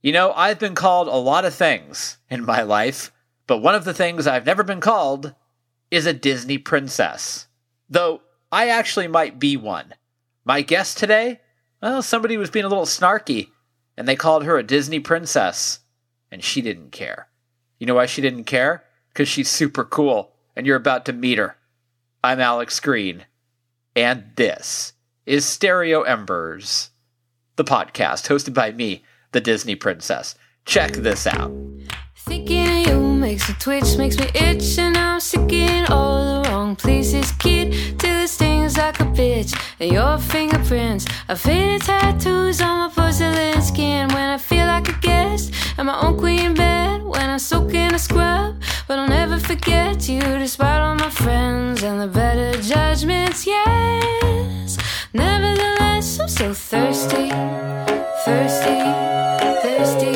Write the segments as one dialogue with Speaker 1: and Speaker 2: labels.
Speaker 1: You know, I've been called a lot of things in my life, but one of the things I've never been called is a Disney princess. Though I actually might be one. My guest today, well, somebody was being a little snarky, and they called her a Disney princess, and she didn't care. You know why she didn't care? Because she's super cool, and you're about to meet her. I'm Alex Green, and this is Stereo Embers, the podcast hosted by me, the Disney princess. Check this out.
Speaker 2: Thinking of you makes me twitch, makes me itch, and I'm sticking all the wrong places. Kid till it stings like a bitch. And your fingerprints are faded tattoos on my porcelain skin. When I feel like a guest my own queen bed, when soaking a scrub, but I'll never forget you, despite all my friends and the better judgments. Yes, nevertheless, I'm so thirsty, thirsty, thirsty.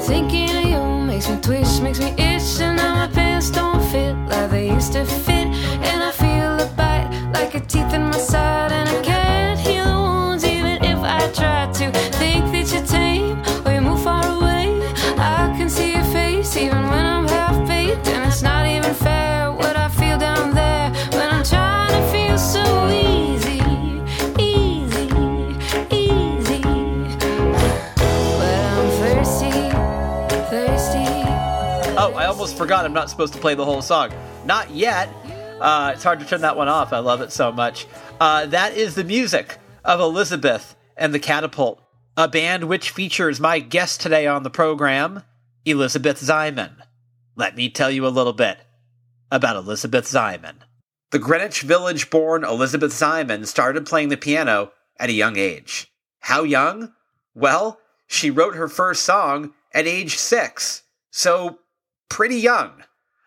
Speaker 2: Thinking of you makes me twitch, makes me itch, and now my pants don't fit like they used to fit. And I feel a bite like a teeth in my side,
Speaker 1: Forgot I'm not supposed to play the whole song. Not yet. Uh, it's hard to turn that one off. I love it so much. Uh, that is the music of Elizabeth and the Catapult, a band which features my guest today on the program, Elizabeth Ziman. Let me tell you a little bit about Elizabeth Ziman. The Greenwich Village born Elizabeth Ziman started playing the piano at a young age. How young? Well, she wrote her first song at age six, so pretty young.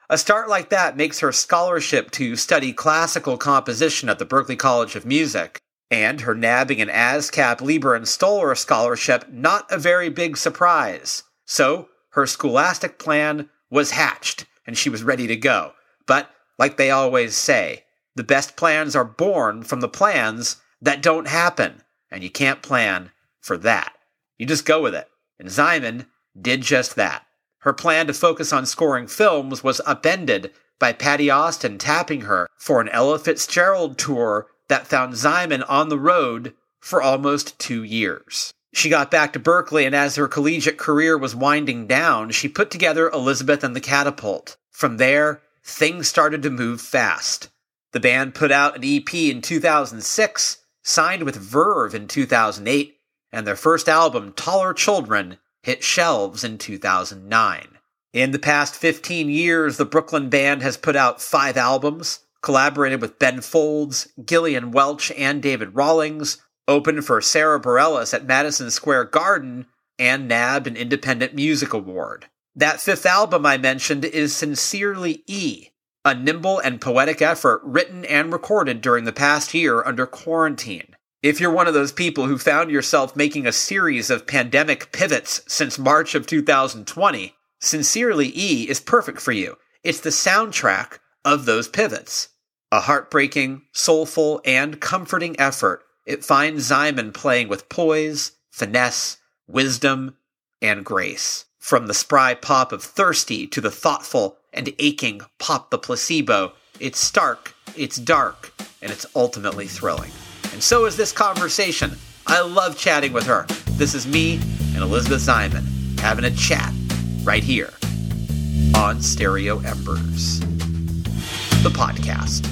Speaker 1: A start like that makes her scholarship to study classical composition at the Berklee College of Music, and her nabbing an ASCAP Lieber and Stoller scholarship not a very big surprise. So, her scholastic plan was hatched, and she was ready to go. But, like they always say, the best plans are born from the plans that don't happen, and you can't plan for that. You just go with it. And Ziman did just that. Her plan to focus on scoring films was upended by Patti Austin tapping her for an Ella Fitzgerald tour that found Ziman on the road for almost two years. She got back to Berklee, and as her collegiate career was winding down, she put together Elizabeth and the Catapult. From there, things started to move fast. The band put out an EP in 2006, signed with Verve in 2008, and their first album, Taller Children, hit shelves in 2009. In the past 15 years, the Brooklyn band has put out five albums, collaborated with Ben Folds, Gillian Welch, and David Rawlings, opened for Sara Bareilles at Madison Square Garden, and nabbed an Independent Music Award. That fifth album I mentioned is Sincerely E, a nimble and poetic effort written and recorded during the past year under quarantine. If you're one of those people who found yourself making a series of pandemic pivots since March of 2020, Sincerely E is perfect for you. It's the soundtrack of those pivots. A heartbreaking, soulful, and comforting effort, it finds Ziman playing with poise, finesse, wisdom, and grace. From the spry pop of Thirsty to the thoughtful and aching Pop the Placebo, it's stark, it's dark, and it's ultimately thrilling. And so is this conversation. I love chatting with her. This is me and Elizabeth Ziman having a chat right here on Stereo Embers, the podcast.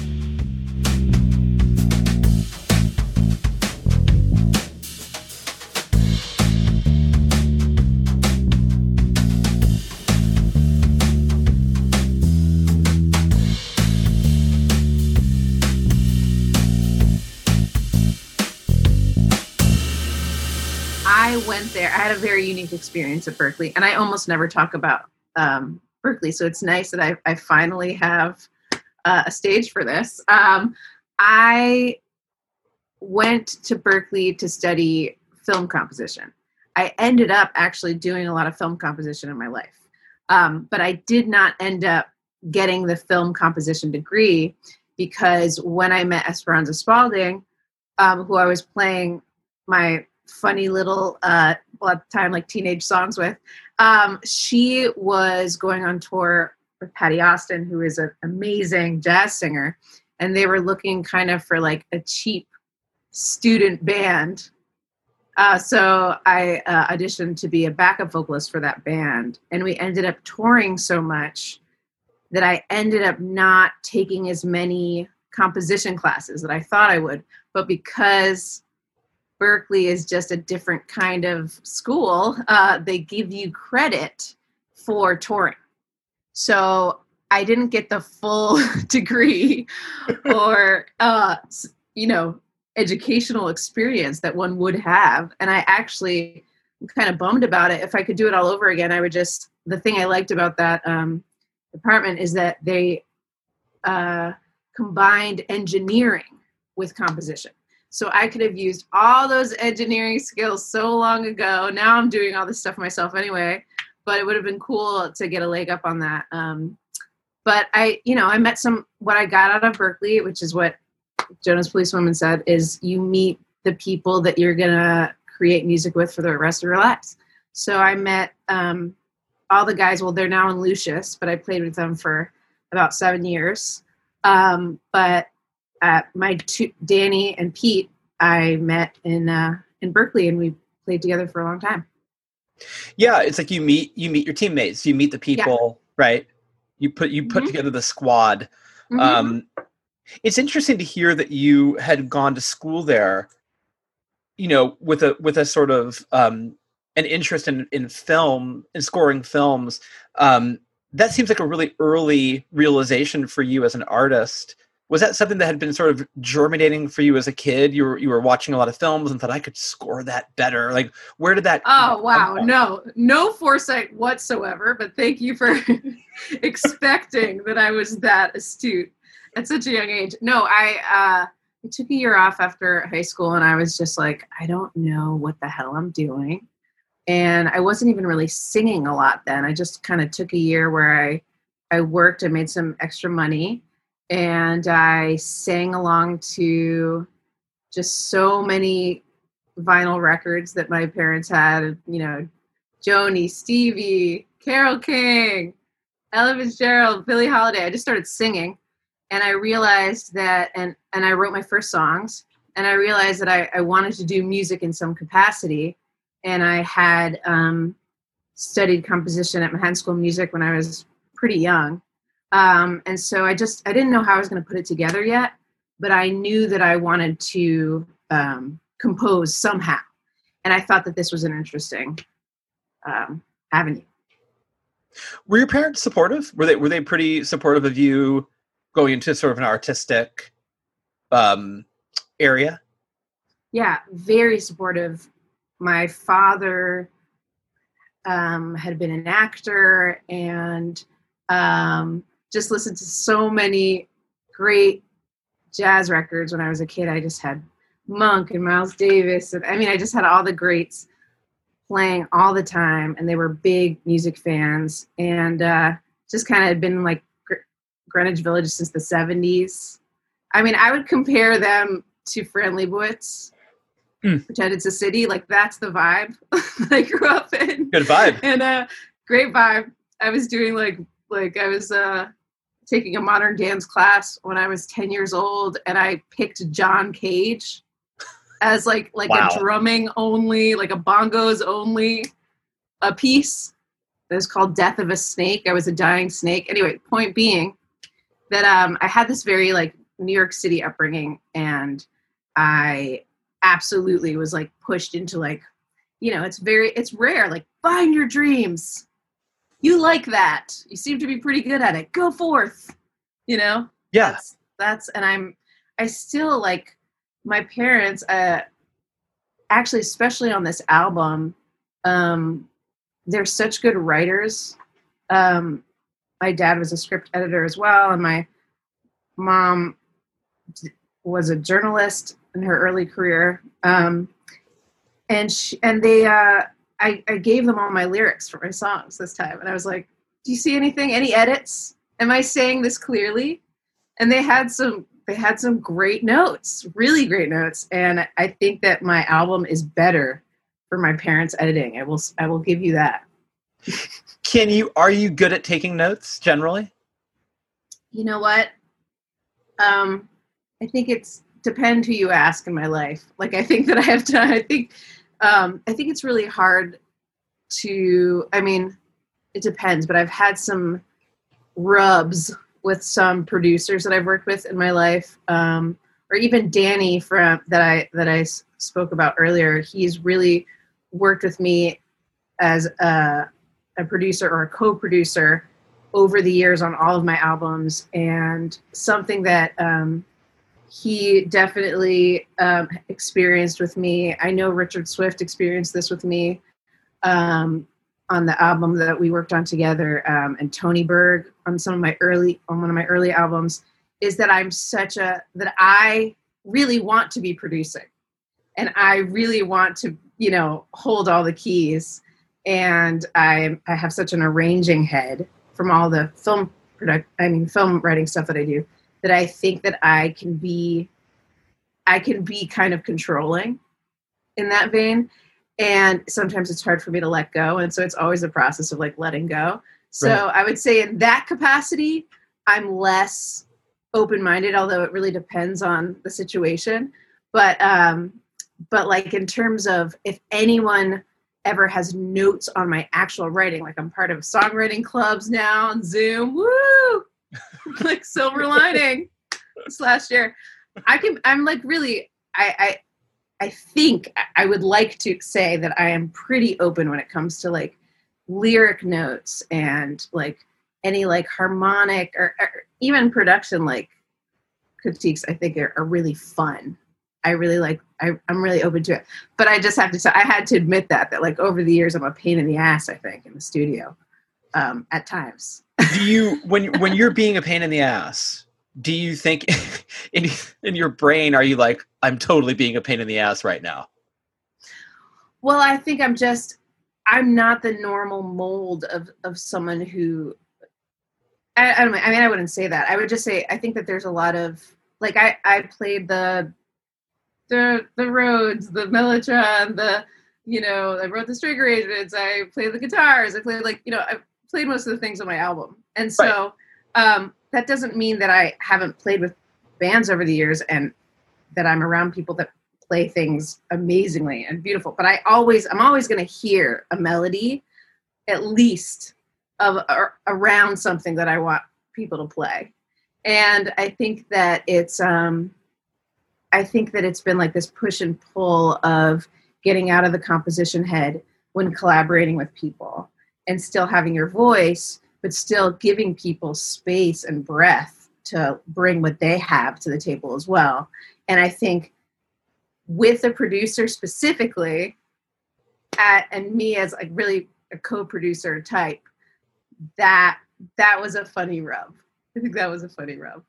Speaker 3: Went there. I had a very unique experience at Berklee, and I almost never talk about um, Berklee. So it's nice that I, I finally have uh, a stage for this. Um, I went to Berklee to study film composition. I ended up actually doing a lot of film composition in my life, um, but I did not end up getting the film composition degree because when I met Esperanza Spalding, um, who I was playing my funny little uh well at the time like teenage songs with. Um she was going on tour with patti austin who is an amazing jazz singer and they were looking kind of for like a cheap student band. Uh, so i uh, auditioned to be a backup vocalist for that band and we ended up touring so much that i ended up not taking as many composition classes that i thought i would. But because Berklee is just a different kind of school. Uh, they give you credit for touring. So I didn't get the full degree or, uh, you know, educational experience that one would have. And I actually am kind of bummed about it. If I could do it all over again, I would just, the thing I liked about that um, department is that they uh, combined engineering with composition. So I could have used all those engineering skills so long ago. Now I'm doing all this stuff myself anyway, but it would have been cool to get a leg up on that. Um, but I, you know, I met some, what I got out of Berklee, which is what Jonas Policewoman said, is you meet the people that you're going to create music with for the rest of your lives. So I met um, all the guys, well, they're now in Lucius, but I played with them for about seven years. Um, but uh, my two, Danny and Pete, I met in uh, in Berklee, and we played together for a long time.
Speaker 1: Yeah, it's like you meet you meet your teammates, you meet the people, right? You put you put
Speaker 3: Mhm.
Speaker 1: together the squad.
Speaker 3: Mhm.
Speaker 1: Um, it's interesting to hear that you had gone to school there. You know, with a with a sort of um, an interest in in film and scoring films. Um, that seems like a really early realization for you as an artist. Was that something that had been sort of germinating for you as a kid? You were you were watching a lot of films and thought I could score that better. Like, where did that?
Speaker 3: Oh wow,
Speaker 1: from?
Speaker 3: no, no foresight whatsoever. But thank you for expecting that I was that astute at such a young age. No, I uh, I took a year off after high school, and I was just like, I don't know what the hell I'm doing, and I wasn't even really singing a lot then. I just kind of took a year where I I worked, I made some extra money, and I sang along to just so many vinyl records that my parents had, you know, Joni, Stevie, Carole King, Ella Fitzgerald, Billie Holiday. I just started singing and I realized that and and I wrote my first songs and I realized that I, I wanted to do music in some capacity. And I had um, studied composition at Manhattan School of Music when I was pretty young. Um, and so I just I didn't know how I was going to put it together yet, but I knew that I wanted to um, compose somehow, and I thought that this was an interesting um, avenue.
Speaker 1: Were your parents supportive? Were they were they pretty supportive of you going into sort of an artistic um, area?
Speaker 3: Yeah, very supportive. My father um, had been an actor and um, just listened to so many great jazz records when I was a kid. I just had Monk and Miles Davis, and I mean, I just had all the greats playing all the time, and they were big music fans, and uh, just kind of had been like Gr- Greenwich Village since the '70s. I mean, I would compare them to Fran Lebowitz.
Speaker 1: Hmm.
Speaker 3: Pretend it's a city, like that's the vibe I grew up in
Speaker 1: Good vibe.
Speaker 3: and uh great vibe i was doing like like i was uh taking a modern dance class when i was 10 years old and i picked john cage as like like
Speaker 1: Wow.
Speaker 3: a drumming only like a bongos only a piece it was called death of a snake. I was a dying snake. Anyway point being that um i had this very like new york city upbringing and i absolutely was like pushed into like you know it's very it's rare like find your dreams you like that. You seem to be pretty good at it. Go forth. You know?
Speaker 1: Yeah.
Speaker 3: that's, that's and i'm i still like my parents uh actually especially on this album um they're such good writers. Um my dad was a script editor as well and my mom d- was a journalist in her early career. Um and she, and they uh I, I gave them all my lyrics for my songs this time and i was like do you see anything any edits am i saying this clearly and they had some they had some great notes, really great notes, and I think that my album is better for my parents' editing. I will I will give you that.
Speaker 1: Can you are you good at taking notes generally?
Speaker 3: You know what? Um, I think it's depend who you ask in my life. Like I think that I have done. I think um, I think it's really hard to. I mean, it depends, but I've had some rubs with some producers that I've worked with in my life, um, or even Danny from that I that I spoke about earlier. He's really worked with me as a, a producer or a co-producer over the years on all of my albums, and something that um, he definitely um, experienced with me. I know Richard Swift experienced this with me um, on the album that we worked on together, um, and Tony Berg on some of my early on one of my early albums. Is that I'm such a that I really want to be producing, and I really want to you know hold all the keys, and I I have such an arranging head from all the film product I mean film writing stuff that I do that I think that I can be I can be kind of controlling in that vein. And sometimes it's hard for me to let go. And so it's always a process of like letting go. So
Speaker 1: Right.
Speaker 3: I would say in that capacity I'm less open-minded although it really depends on the situation. But um but like in terms of if anyone ever has notes on my actual writing like I'm part of songwriting clubs now on Zoom woo like silver lining this last year. I can i'm like really i i i think I- would like to say that i am pretty open when it comes to like lyric notes and like any like harmonic or, or even production like critiques i think are, are really fun. I really like I, i'm really open to it. But i just have to say i had to admit that that like over the years i'm a pain in the ass i think in the studio um, at times
Speaker 1: do you when when you're being a pain in the ass do you think in in your brain are you like i'm totally being a pain in the ass right now
Speaker 3: Well, I think I'm just I'm not the normal mold of of someone who I, I don't know, I mean I wouldn't say that. I would just say I think that there's a lot of like I I played the the the Rhodes, the Mellotron, the you know, I wrote the string arrangements, I played the guitars, I played like, you know, I played most of the things on my album. And so um that doesn't mean that I haven't played with bands over the years and that I'm around people that play things amazingly and beautiful but i always i'm always going to hear a melody at least of ar- around something that i want people to play. And i think that it's um i think that it's been like this push and pull of getting out of the composition head when collaborating with people and still having your voice but still giving people space and breath to bring what they have to the table as well. And i think with a producer specifically at, and me as like really a co-producer type that that was a funny rub. I think that was a funny rub.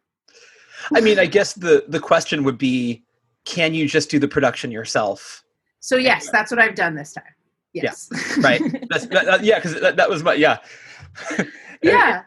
Speaker 1: I mean i guess the the question would be can you just do the production yourself?
Speaker 3: So yes that's what i've done this time yes.
Speaker 1: Right. That's that, that- yeah because that, that was my yeah.
Speaker 3: Yeah.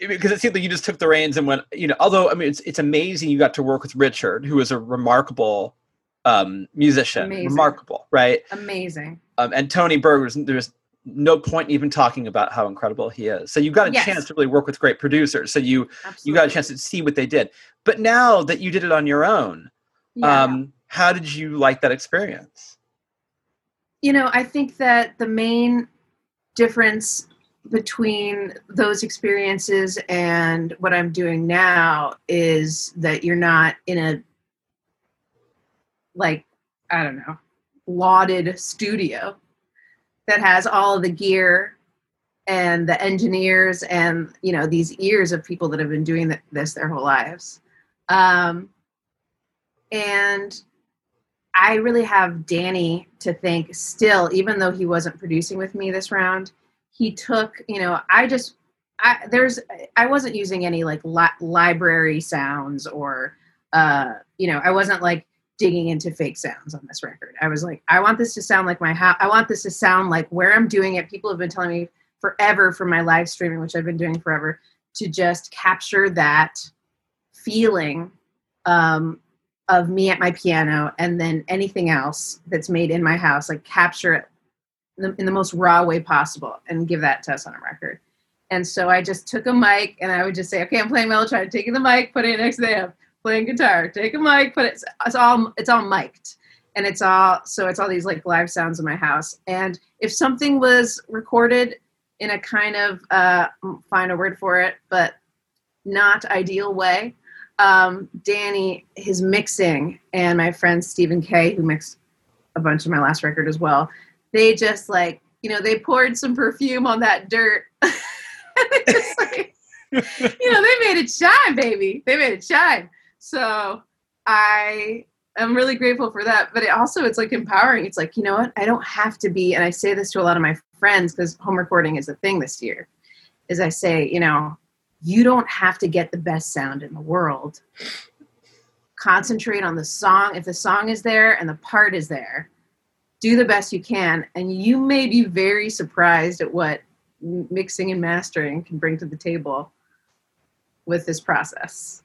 Speaker 1: Because it seemed like you just took the reins and went you know although i mean it's, it's amazing you got to work with richard who is a remarkable um musician.
Speaker 3: Amazing.
Speaker 1: remarkable right?
Speaker 3: Amazing.
Speaker 1: Um, and tony berg was there's no point in even talking about how incredible he is. So you got a
Speaker 3: Yes.
Speaker 1: chance to really work with great producers. So you
Speaker 3: absolutely.
Speaker 1: you got a chance to see what they did. But now that you did it on your own
Speaker 3: Yeah.
Speaker 1: um how did you like that experience
Speaker 3: you know i think that the main difference between those experiences and what i'm doing now is that you're not in a like i don't know lauded studio that has all the gear and the engineers and you know these ears of people that have been doing this their whole lives. Um, and I really have Danny to thank still, even though he wasn't producing with me this round. He took, you know, I just, I, there's, I wasn't using any like li- library sounds or, uh, you know, I wasn't like digging into fake sounds on this record. I was like, I want this to sound like my house. I want this to sound like where I'm doing it. People have been telling me forever from my live streaming, which I've been doing forever, to just capture that feeling um, of me at my piano, and then anything else that's made in my house, like capture it in the, in the most raw way possible, and give that to us on a record. And so I just took a mic, and I would just say, "Okay, I'm playing Mellotron. Taking the mic, put it next to the amp. Playing guitar. Take a mic, put it. It's all it's all mic'd." and it's all so it's all these like live sounds in my house and if something was recorded in a kind of uh find a word for it but not ideal way um danny his mixing and my friend stephen k who mixed a bunch of my last record as well they just like you know they poured some perfume on that dirt just like, you know they made it shine baby they made it shine so i I'm really grateful for that. But it also it's like empowering. It's like, you know what? I don't have to be, and I say this to a lot of my friends because home recording is a thing this year, is I say, you know, you don't have to get the best sound in the world. Concentrate on the song. If the song is there and the part is there, do the best you can. And you may be very surprised at what mixing and mastering can bring to the table with this process.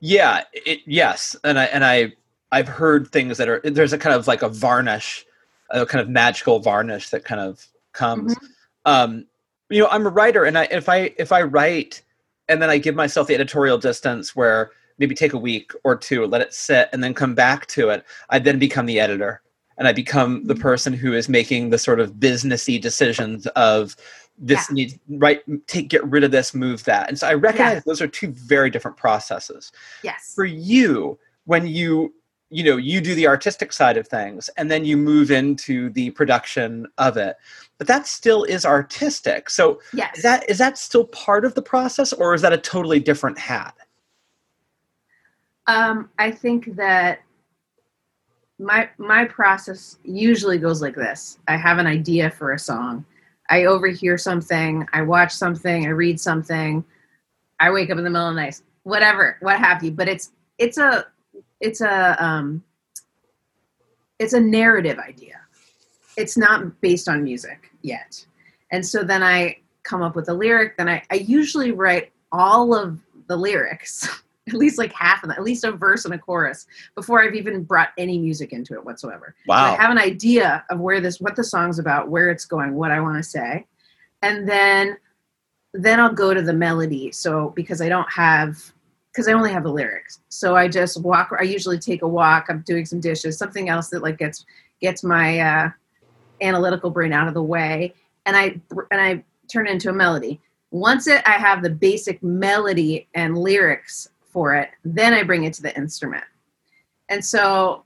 Speaker 1: Yeah, it, yes, and I and I I've heard things that are there's a kind of like a varnish, a kind of magical varnish that kind of comes. Mm-hmm. Um, you know, I'm a writer, and I if I if I write and then I give myself the editorial distance where maybe take a week or two, let it sit, and then come back to it, I then become the editor and I become the mm-hmm. person who is making the sort of businessy decisions of this yeah. needs right take get rid of this move that and so i recognize yes. those are two very different processes
Speaker 3: yes
Speaker 1: for you when you you know you do the artistic side of things and then you move into the production of it but that still is artistic so
Speaker 3: yes.
Speaker 1: is that is that still part of the process or is that a totally different hat
Speaker 3: um, i think that my my process usually goes like this i have an idea for a song I overhear something, I watch something, I read something, I wake up in the middle of the night, whatever, what have you. But it's it's a it's a um it's a narrative idea. It's not based on music yet. And so then I come up with a lyric, then I, I usually write all of the lyrics at least like half of that, at least a verse and a chorus before I've even brought any music into it whatsoever.
Speaker 1: Wow.
Speaker 3: So I have an idea of where this, what the song's about, where it's going, what I want to say. And then, then I'll go to the melody. So because I don't have, because I only have the lyrics. So I just walk, I usually take a walk. I'm doing some dishes, something else that like gets, gets my uh, analytical brain out of the way. And I, and I turn it into a melody. Once it i have the basic melody and lyrics for it then i bring it to the instrument. And so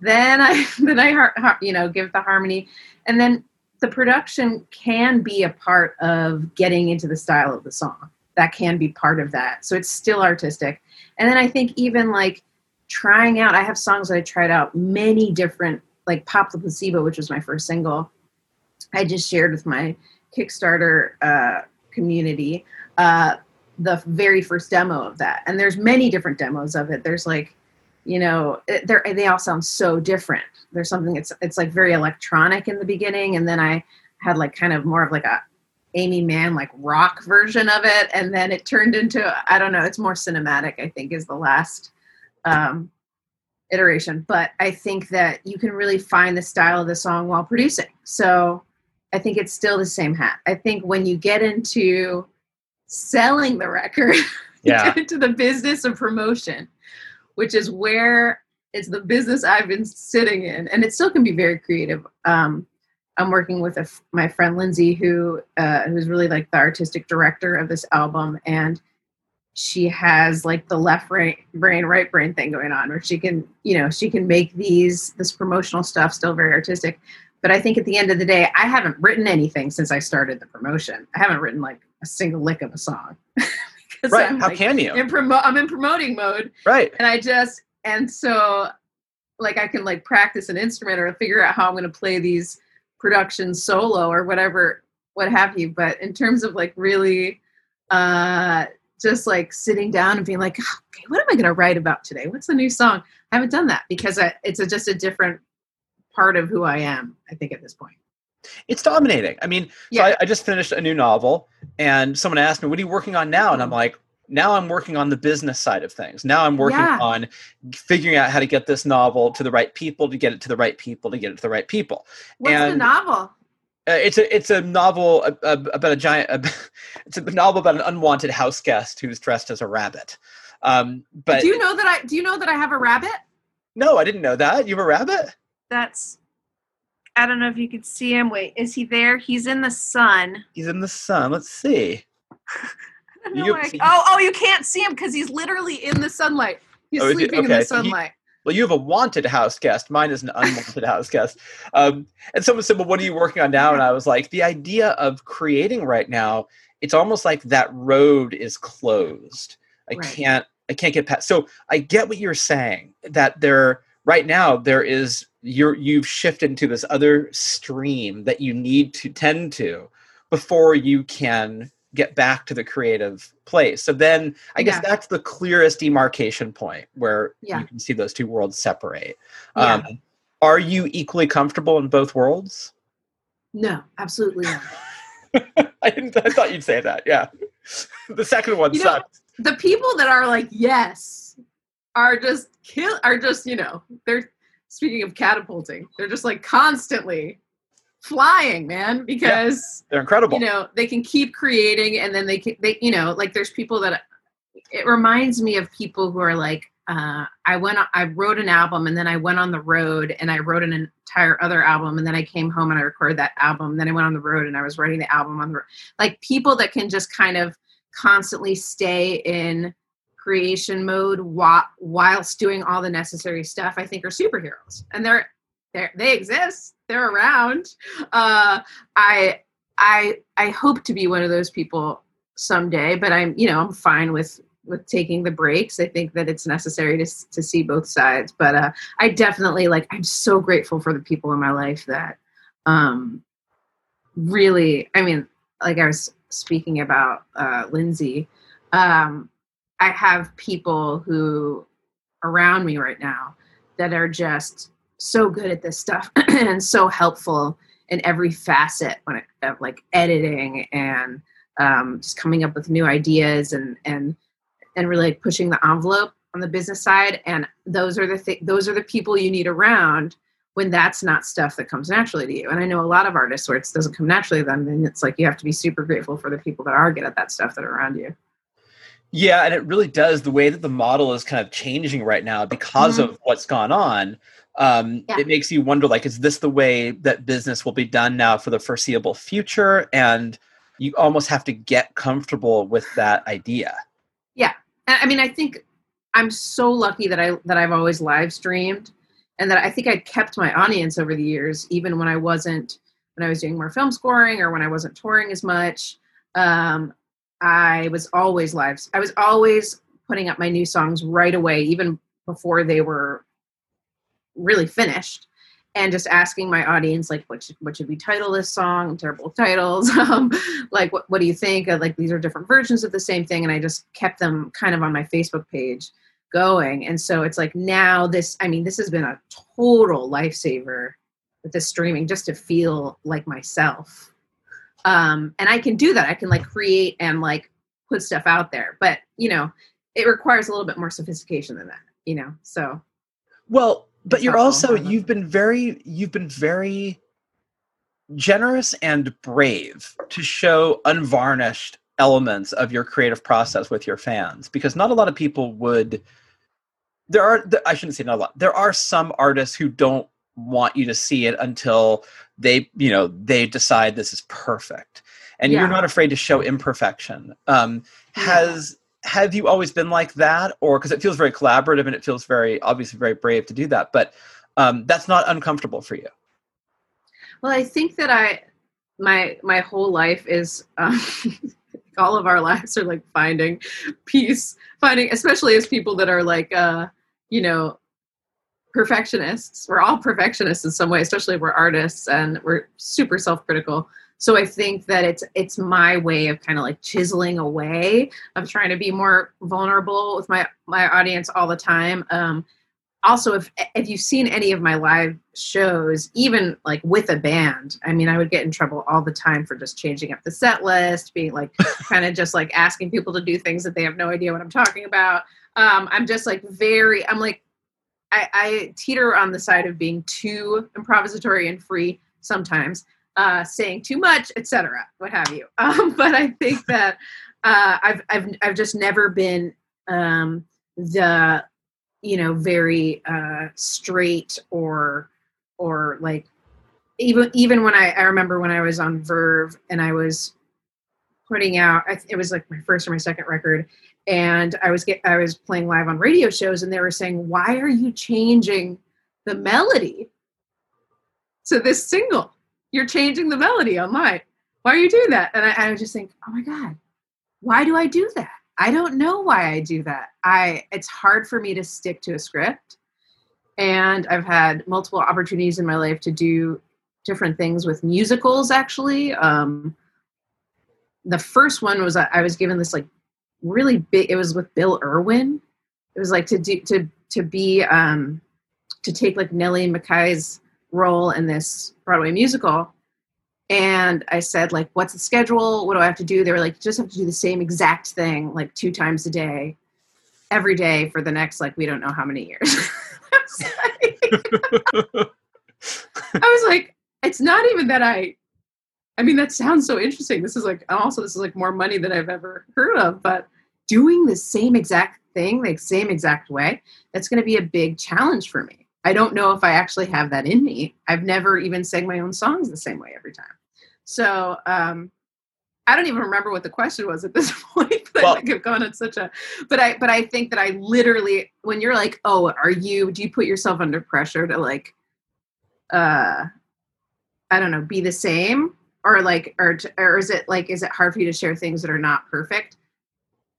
Speaker 3: then i then i you know give the harmony. And then the production can be a part of getting into the style of the song. That can be part of that. So it's still artistic. And then i think even like trying out i have songs that i tried out many different like pop the placebo which was my first single i just shared with my kickstarter uh, community uh, the very first demo of that. And there's many different demos of it. There's like you know they they all sound so different. There's something it's it's like very electronic in the beginning and then i had like kind of more of like a Amy mann like rock version of it and then it turned into i don't know it's more cinematic i think is the last um iteration but i think that you can really find the style of the song while producing. So i think it's still the same hat. I think when you get into selling the record
Speaker 1: yeah.
Speaker 3: get into the business of promotion which is where it's the business i've been sitting in. And it still can be very creative. Um, i'm working with a, my friend lindsay who uh, who's really like the artistic director of this album. And she has like the left brain, brain right brain thing going on where she can you know she can make these this promotional stuff still very artistic but i think at the end of the day i haven't written anything since i started the promotion i haven't written like a single lick of a song.
Speaker 1: right. I'm How like, can you?
Speaker 3: In promo- I'm in promoting mode.
Speaker 1: Right.
Speaker 3: And I just and so like I can like practice an instrument or figure out how I'm going to play these productions solo or whatever, what have you. But in terms of like really, uh, just like sitting down and being like, oh, okay, what am I going to write about today? What's the new song? I haven't done that because I, it's a, just a different part of who I am. I think at this point
Speaker 1: it's dominating. I mean, yeah. so I, I, just finished a new novel, and someone asked me, "What are you working on now?" And I'm like, now I'm working on the business side of things. Now I'm working
Speaker 3: Yeah.
Speaker 1: on figuring out how to get this novel to the right people, to get it to the right people, to get it to the right people.
Speaker 3: What's the novel?
Speaker 1: Uh, it's a it's a novel about a giant. Uh, it's a novel about an unwanted house guest who's dressed as a rabbit. Um, but
Speaker 3: do you know that I do you know that I have a rabbit?
Speaker 1: no, I didn't know that. You have a rabbit?
Speaker 4: That's. I don't know if you can see him. Wait, is he there? He's in the sun.
Speaker 1: He's in the sun. Let's see.
Speaker 4: I don't know
Speaker 1: You-
Speaker 4: I- oh, oh, you can't see him because he's literally
Speaker 3: In the sunlight. He's
Speaker 1: Oh,
Speaker 3: sleeping in the sunlight.
Speaker 1: Well, you have a wanted house guest. Mine is an unwanted house guest. Um, and someone said, "Well, what are you working on now?" And I was like, "The idea of creating right now. It's almost like that road is closed. I
Speaker 3: Right.
Speaker 1: can't. I can't get past." So I get what you're saying. That there right now there is you're you've shifted into this other stream that you need to tend to before you can get back to the creative place. So then I guess
Speaker 3: Yeah.
Speaker 1: that's the clearest demarcation point where
Speaker 3: Yeah.
Speaker 1: you can see those two worlds separate.
Speaker 3: Yeah.
Speaker 1: Um, are you equally comfortable in both worlds?
Speaker 3: No, absolutely not.
Speaker 1: I didn't. I thought you'd say that. Yeah. the second one
Speaker 3: You know- the people that are like yes are just kill are just you know they're speaking of catapulting they're just like constantly flying man because
Speaker 1: They're incredible.
Speaker 3: you know they can keep creating and then they can they you know like there's people that it reminds me of people who are like uh, I went I wrote an album and then I went on the road and I wrote an entire other album and then I came home and I recorded that album. Then I went on the road and I was writing the album on the road like people that can just kind of constantly stay in creation mode while whilst doing all the necessary stuff I think are superheroes. And they're they they exist they're around uh I I I hope to be one of those people someday, but I'm you know I'm fine with with taking the breaks. I think that it's necessary to to see both sides, but uh, I definitely like I'm so grateful for the people in my life that um really I mean like I was speaking about uh, Lindsay. Um, I have people who around me right now that are just so good at this stuff and so helpful in every facet when it of like editing and um, just coming up with new ideas and and and really like pushing the envelope on the business side and those are the th- those are the people you need around when that's not stuff that comes naturally to you and i know a lot of artists where it doesn't come naturally to them then it's like you have to be super grateful for the people that are good at that stuff that are around you
Speaker 1: Yeah, and it really does. The way that the model is kind of changing right now because
Speaker 3: Mhm.
Speaker 1: of what's gone on, um,
Speaker 3: Yeah.
Speaker 1: it makes you wonder: like, is this the way that business will be done now for the foreseeable future? And you almost have to get comfortable with that idea.
Speaker 3: yeah I mean, I think I'm so lucky that I that I've always live streamed, and that I think I kept my audience over the years, even when I wasn't when I was doing more film scoring or when I wasn't touring as much. Um, I was always live. I was always putting up my new songs right away, even before they were really finished, and just asking my audience like, what should what should we title this song? Terrible titles. um, like, what what do you think? Uh, Like, these are different versions of the same thing, and I just kept them kind of on my Facebook page going. And so it's like now this. I mean, this has been a total lifesaver with this streaming, just to feel like myself. Um, and I can do that. I can like create and like put stuff out there, but you know, it requires a little bit more sophistication than that. You know, so
Speaker 1: Well, but you're also you've been very you've been very generous and brave to show unvarnished elements of your creative process with your fans because not a lot of people would there are I shouldn't say not a lot. There are some artists who don't want you to see it until they, you know, they decide this is perfect. And
Speaker 3: Yeah.
Speaker 1: you're not afraid to show imperfection. Um
Speaker 3: Yeah.
Speaker 1: has have you always been like that or because it feels very collaborative and it feels very obviously very brave to do that but um, that's not uncomfortable for you
Speaker 3: Well, I think that I my my whole life is um, all of our lives are like finding peace, finding especially as people that are like uh, you know perfectionists. We're all perfectionists in some way, especially if we're artists and we're super self-critical. So I think that it's it's my way of kind of like chiseling away of trying to be more vulnerable with my my audience all the time. Um, also if if you've seen any of my live shows even like with a band i mean i would get in trouble all the time for just changing up the set list being like kind of just like asking people to do things that they have no idea what i'm talking about um i'm just like very i'm like i i teeter on the side of being too improvisatory and free sometimes uh saying too much etc what have you. Um but i think that uh i've i've i've just never been um the you know very uh straight or or like even even when i i remember when i was on verve and i was putting out it was like my first or my second record and i was get i was playing live on radio shows and they were saying why are you changing the melody to this single you're changing the melody online why are you doing that and i, I just think oh my god why do i do that I don't know why I do that. I it's hard for me to stick to a script. And I've had multiple opportunities in my life to do different things with musicals actually. Um the first one was I was given this like really big it was with Bill Irwin. It was like to do to to be um to take like Nellie McKay's role in this Broadway musical and I said, like, what's the schedule? What do I have to do? They were like, you just have to do the same exact thing, like two times a day, every day for the next, like, we don't know how many years. I was like, it's not even that I, I mean, that sounds so interesting. This is like, also, this is like more money than I've ever heard of, but doing the same exact thing, like, same exact way, that's going to be a big challenge for me. I don't know if I actually have that in me. I've never even sang my own songs the same way every time. So um, I don't even remember what the question was at this point. But
Speaker 1: Well-
Speaker 3: I think I've gone on such a. But I but I think that I literally when you're like, oh, are you? Do you put yourself under pressure to like, uh, I don't know, be the same or like or to, or is it like is it hard for you to share things that are not perfect?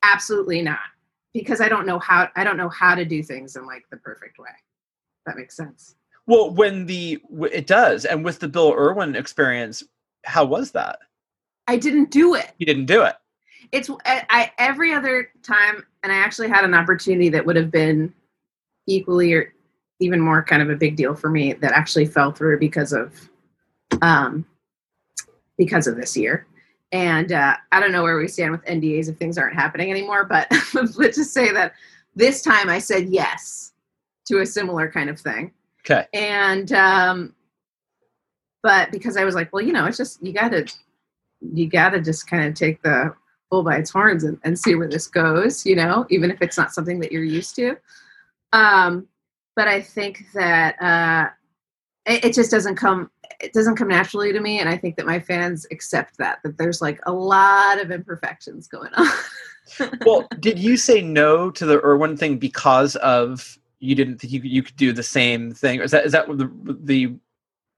Speaker 3: Absolutely not, because I don't know how I don't know how to do things in like the perfect way. That makes sense.
Speaker 1: Well, when the it does, and with the Bill Irwin experience, how was that?
Speaker 3: I didn't do it.
Speaker 1: He didn't do it.
Speaker 3: it's I, I every other time and i actually had an opportunity that would have been equally or even more kind of a big deal for me that actually fell through because of um because of this year and uh, i don't know where we stand with ndas if things aren't happening anymore but let's just say that this time i said yes to a similar kind of thing.
Speaker 1: Okay.
Speaker 3: and um but because i was like well you know it's just you gotta you gotta just kind of take the bull by its horns and, and see where this goes you know even if it's not something that you're used to. Um but i think that uh it, it just doesn't come it doesn't come naturally to me and i think that my fans accept that that there's like a lot of imperfections going on.
Speaker 1: Well, did you say no to the Irwin thing because of you didn't think you could, you could do the same thing? Or is that is that the the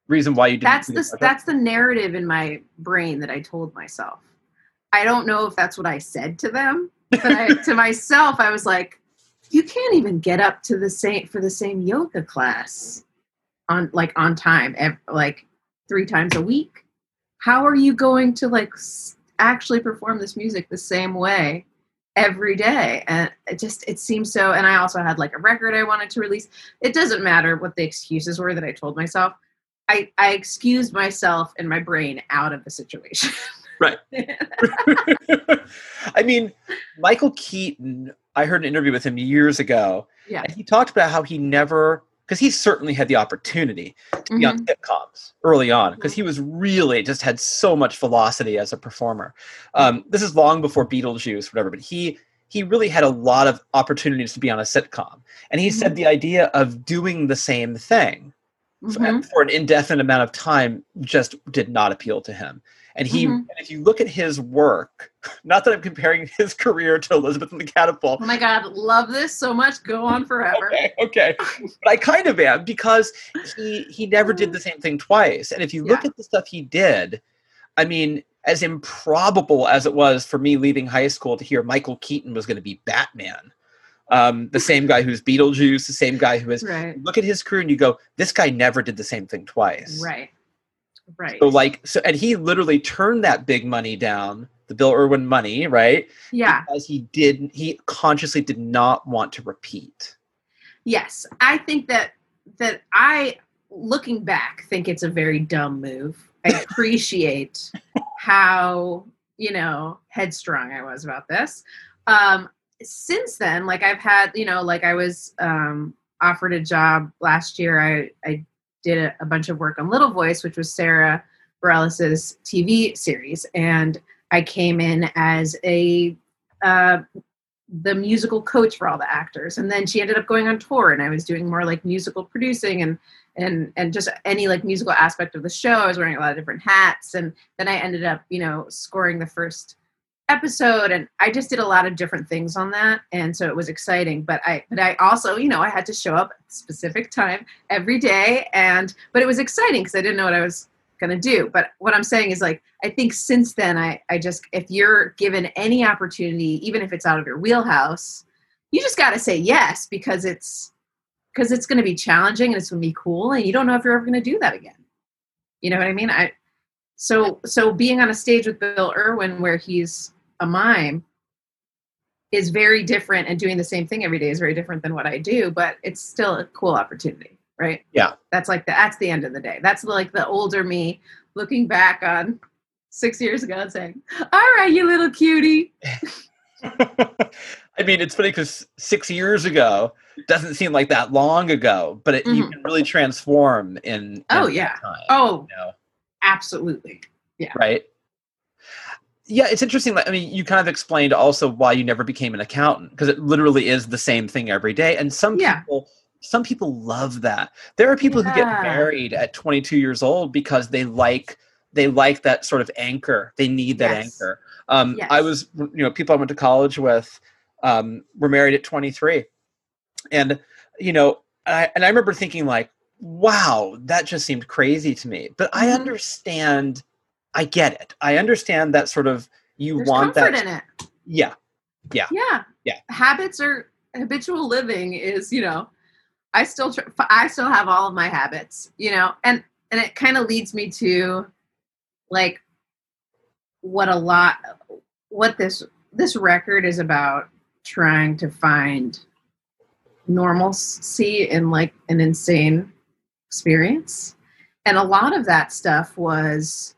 Speaker 1: reason why you didn't?
Speaker 3: that's the that's the narrative in my brain that I told myself. I don't know if that's what I said to them, but I, to myself, I was like, "You can't even get up to the same for the same yoga class on like on time, ev- like three times a week. How are you going to like actually perform this music the same way?" Every day and it just it seems so and i also had like a record i wanted to release it doesn't matter what the excuses were that i told myself I, I excused myself and my brain out of the situation.
Speaker 1: Right. I mean, Michael Keaton. I heard an interview with him years ago,
Speaker 3: yeah.
Speaker 1: and he talked about how he never, because he certainly had the opportunity to be on
Speaker 3: Mhm.
Speaker 1: sitcoms early on, because he was really just had so much velocity as a performer. Um, this is long before Beetlejuice, whatever, but he he really had a lot of opportunities to be on a sitcom, and he said the idea of doing the same thing for,
Speaker 3: Mhm.
Speaker 1: for an indefinite amount of time just did not appeal to him. And he,
Speaker 3: Mhm.
Speaker 1: and if you look at his work, not that I'm comparing his career to Elizabeth and the Catapult,
Speaker 3: Oh my God, love this so much. Go on forever.
Speaker 1: okay, okay, but I kind of am because he he never did the same thing twice. And if you look
Speaker 3: Yeah.
Speaker 1: at the stuff he did, I mean, as improbable as it was for me leaving high school to hear Michael Keaton was going to be Batman, um, the same guy who's Beetlejuice, the same guy who is.
Speaker 3: Right.
Speaker 1: Look at his career and you go, this guy never did the same thing twice.
Speaker 3: Right. Right.
Speaker 1: So like so and he literally turned that big money down, the Bill Irwin money, right?
Speaker 3: yeah.
Speaker 1: Because he did he consciously did not want to repeat.
Speaker 3: Yes, I think that that I, looking back, think it's a very dumb move. I appreciate how you know headstrong I was about this. Um, since then, like I've had, you know, like I was um, offered a job last year. I I did a, a bunch of work on Little Voice, which was Sara Bareilles' TV series, and I came in as a uh, the musical coach for all the actors. And then she ended up going on tour and i was doing more like musical producing and and and just any like musical aspect of the show. I was wearing a lot of different hats. And then i ended up you know scoring the first episode and i just did a lot of different things on that and so it was exciting but i but i also you know i had to show up at specific time every day and but it was exciting because i didn't know what i was going to do but what i'm saying is like i think since then i i just if you're given any opportunity even if it's out of your wheelhouse you just got to say yes because it's because it's going to be challenging and it's going to be cool and you don't know if you're ever going to do that again. You know what i mean? I so so being on a stage with bill irwin where he's a mime is very different and doing the same thing every day is very different than what i do but it's still a cool opportunity right
Speaker 1: Yeah.
Speaker 3: that's like the that's the end of the day that's like the older me looking back on six years ago and saying all right you little cutie
Speaker 1: I mean, it's funny because six years ago doesn't seem like that long ago, but it, you
Speaker 3: Mhm.
Speaker 1: can really transform in. in
Speaker 3: Oh, yeah.
Speaker 1: time,
Speaker 3: oh
Speaker 1: you know,
Speaker 3: absolutely Yeah.
Speaker 1: right. Yeah, it's interesting. Like, I mean, you kind of explained also why you never became an accountant because it literally is the same thing every day, and some
Speaker 3: Yeah.
Speaker 1: people. Some people love that. There are people who get married at 22 years old because they like they like that sort of anchor. They need that
Speaker 3: Yes.
Speaker 1: anchor. Um,
Speaker 3: Yes.
Speaker 1: I was, you know, people I went to college with um, were married at 23, and you know, I, and I remember thinking like, wow, that just seemed crazy to me. But I
Speaker 3: Mhm.
Speaker 1: understand. I get it. I understand that sort of you
Speaker 3: there's
Speaker 1: want
Speaker 3: comfort
Speaker 1: that.
Speaker 3: in it
Speaker 1: Yeah,
Speaker 3: yeah
Speaker 1: Yeah.
Speaker 3: habits are habitual living is you know i still tr- i still have all of my habits you know and and it kind of leads me to like what a lot what this this record is about trying to find normalcy in like an insane experience and a lot of that stuff was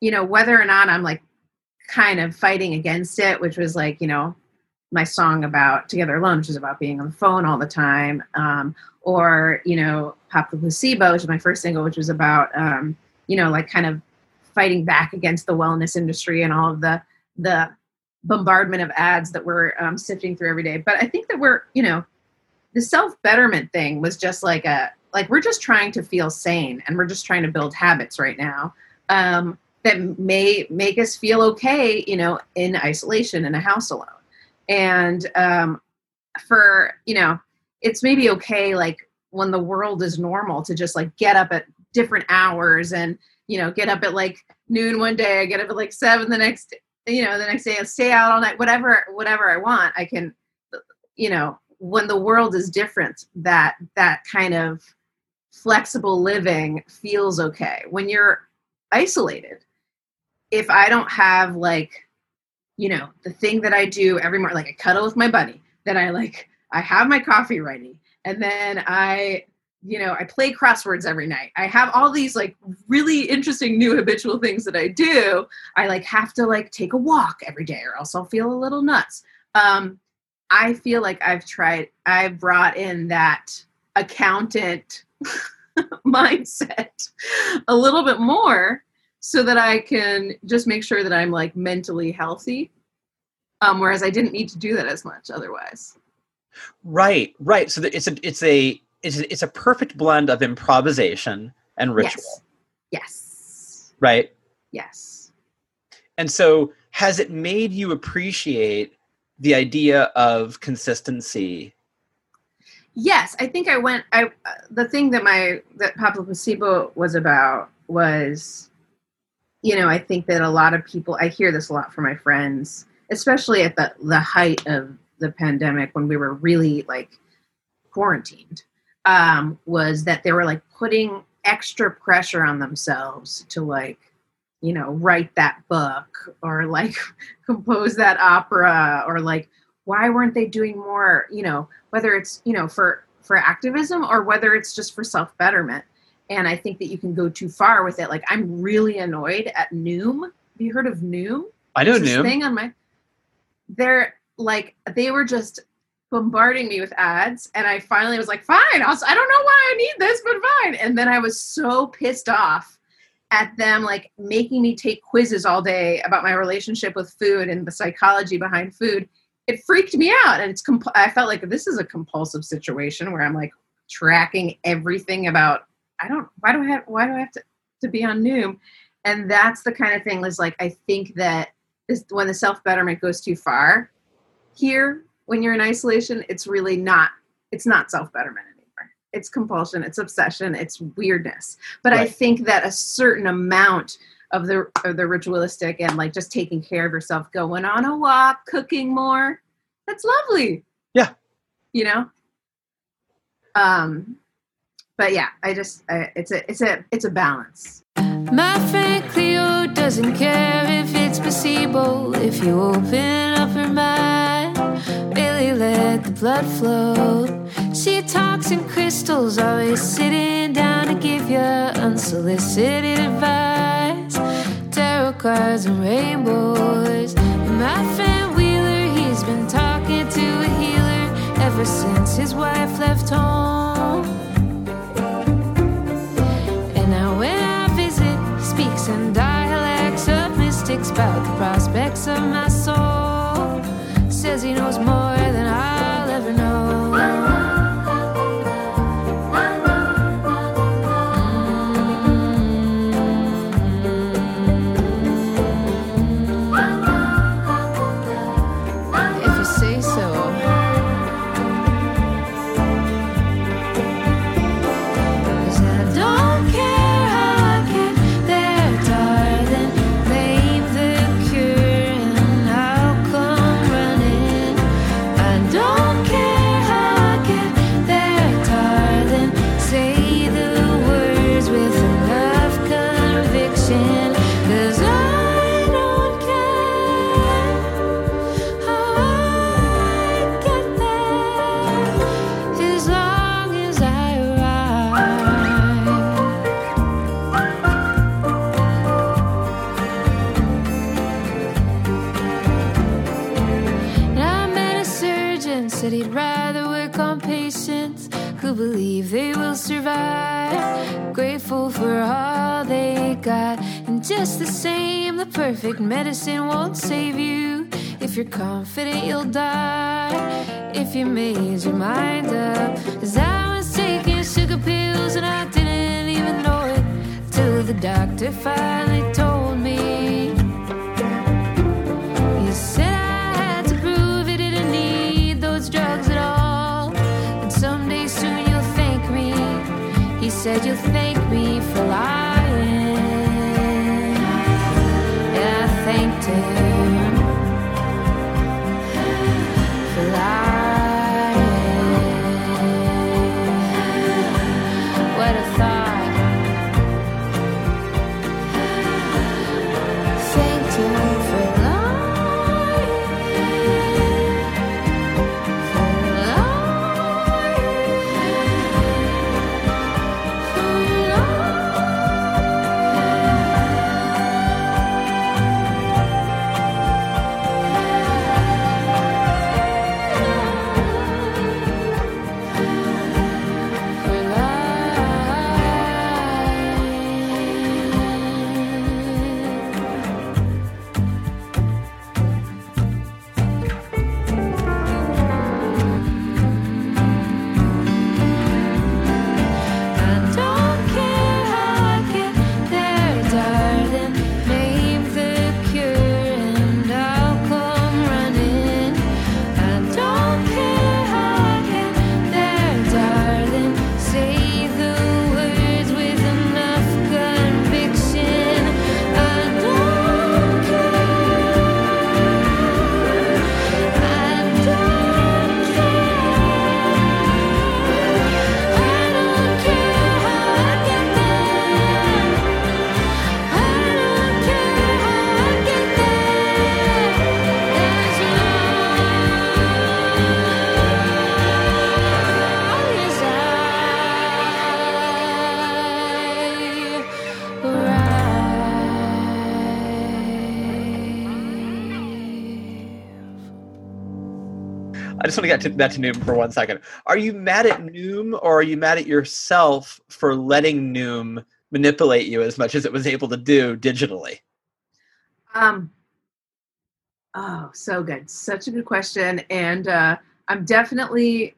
Speaker 3: you know whether or not i'm like kind of fighting against it which was like you know my song about together alone which is about being on the phone all the time um, or you know pop the placebo which is my first single which was about um, you know like kind of fighting back against the wellness industry and all of the the bombardment of ads that we're um, sifting through every day. But i think that we're you know the self betterment thing was just like a like we're just trying to feel sane and we're just trying to build habits right now. Um, that may make us feel okay you know in isolation in a house alone. And um, for you know it's maybe okay like when the world is normal to just like get up at different hours and you know get up at like noon one day i get up at like seven the next you know the next day and stay out all night whatever whatever i want i can you know when the world is different that that kind of flexible living feels okay. When you're isolated if i don't have like you know the thing that i do every morning like i cuddle with my buddy then i like i have my coffee ready and then i you know i play crosswords every night. I have all these like really interesting new habitual things that i do. I like have to like take a walk every day or else i'll feel a little nuts. Um i feel like i've tried i've brought in that accountant mindset a little bit more so that i can just make sure that i'm like mentally healthy um whereas i didn't need to do that as much otherwise
Speaker 1: right, right. So it's a it's a it's a, it's a perfect blend of improvisation and ritual,
Speaker 3: yes yes
Speaker 1: right?
Speaker 3: yes
Speaker 1: And so, has it made you appreciate the idea of consistency?
Speaker 3: Yes, I think I went. I uh, the thing that my that Pop the Placebo was about was, you know, I think that a lot of people. I hear this a lot from my friends, especially at the the height of the pandemic when we were really like quarantined. Um, was that they were like putting extra pressure on themselves to like, you know, write that book or like compose that opera or like why weren't they doing more you know whether it's you know for for activism or whether it's just for self betterment and i think that you can go too far with it. Like i'm really annoyed at noom. Have you heard of noom?
Speaker 1: I know Noom.
Speaker 3: thing on my they're like they were just bombarding me with ads and i finally was like fine I'll, i don't know why i need this but fine. And then i was so pissed off at them like making me take quizzes all day about my relationship with food and the psychology behind food. It freaked me out and it's comp- i felt like this is a compulsive situation where i'm like tracking everything about i don't why do i have why do i have to, to be on noom? And that's the kind of thing is like i think that this when the self betterment goes too far here when you're in isolation it's really not it's not self betterment anymore. It's compulsion it's obsession it's weirdness. But i think that a certain amount of the of the ritualistic and like just taking care of yourself going on a walk cooking more that's lovely.
Speaker 1: Yeah.
Speaker 3: you know? Um but yeah i just I, it's a it's a it's a balance
Speaker 2: My friend Cleo doesn't care if it's placebo. If you open up her mind, really let the blood flow. She talks in crystals, always sitting down to give you unsolicited advice. Tarot cards and rainbows. And my friend Wheeler, he's been talking to a healer ever since his wife left home. About the prospects of my soul. Says he knows more said he'd rather work on patients who believe they will survive. Grateful for all they got. And just the same, the perfect medicine won't save you. If you're confident you'll die, if you made your mind up. Cause I was taking sugar pills and I didn't even know it. Till the doctor finally told said you'll thank
Speaker 1: just want to get to that to Noom for one second. Are you mad at Noom or are you mad at yourself for letting Noom manipulate you as much as it was able to do digitally?
Speaker 3: Um. Oh, so good. Such a good question, and uh, I'm definitely,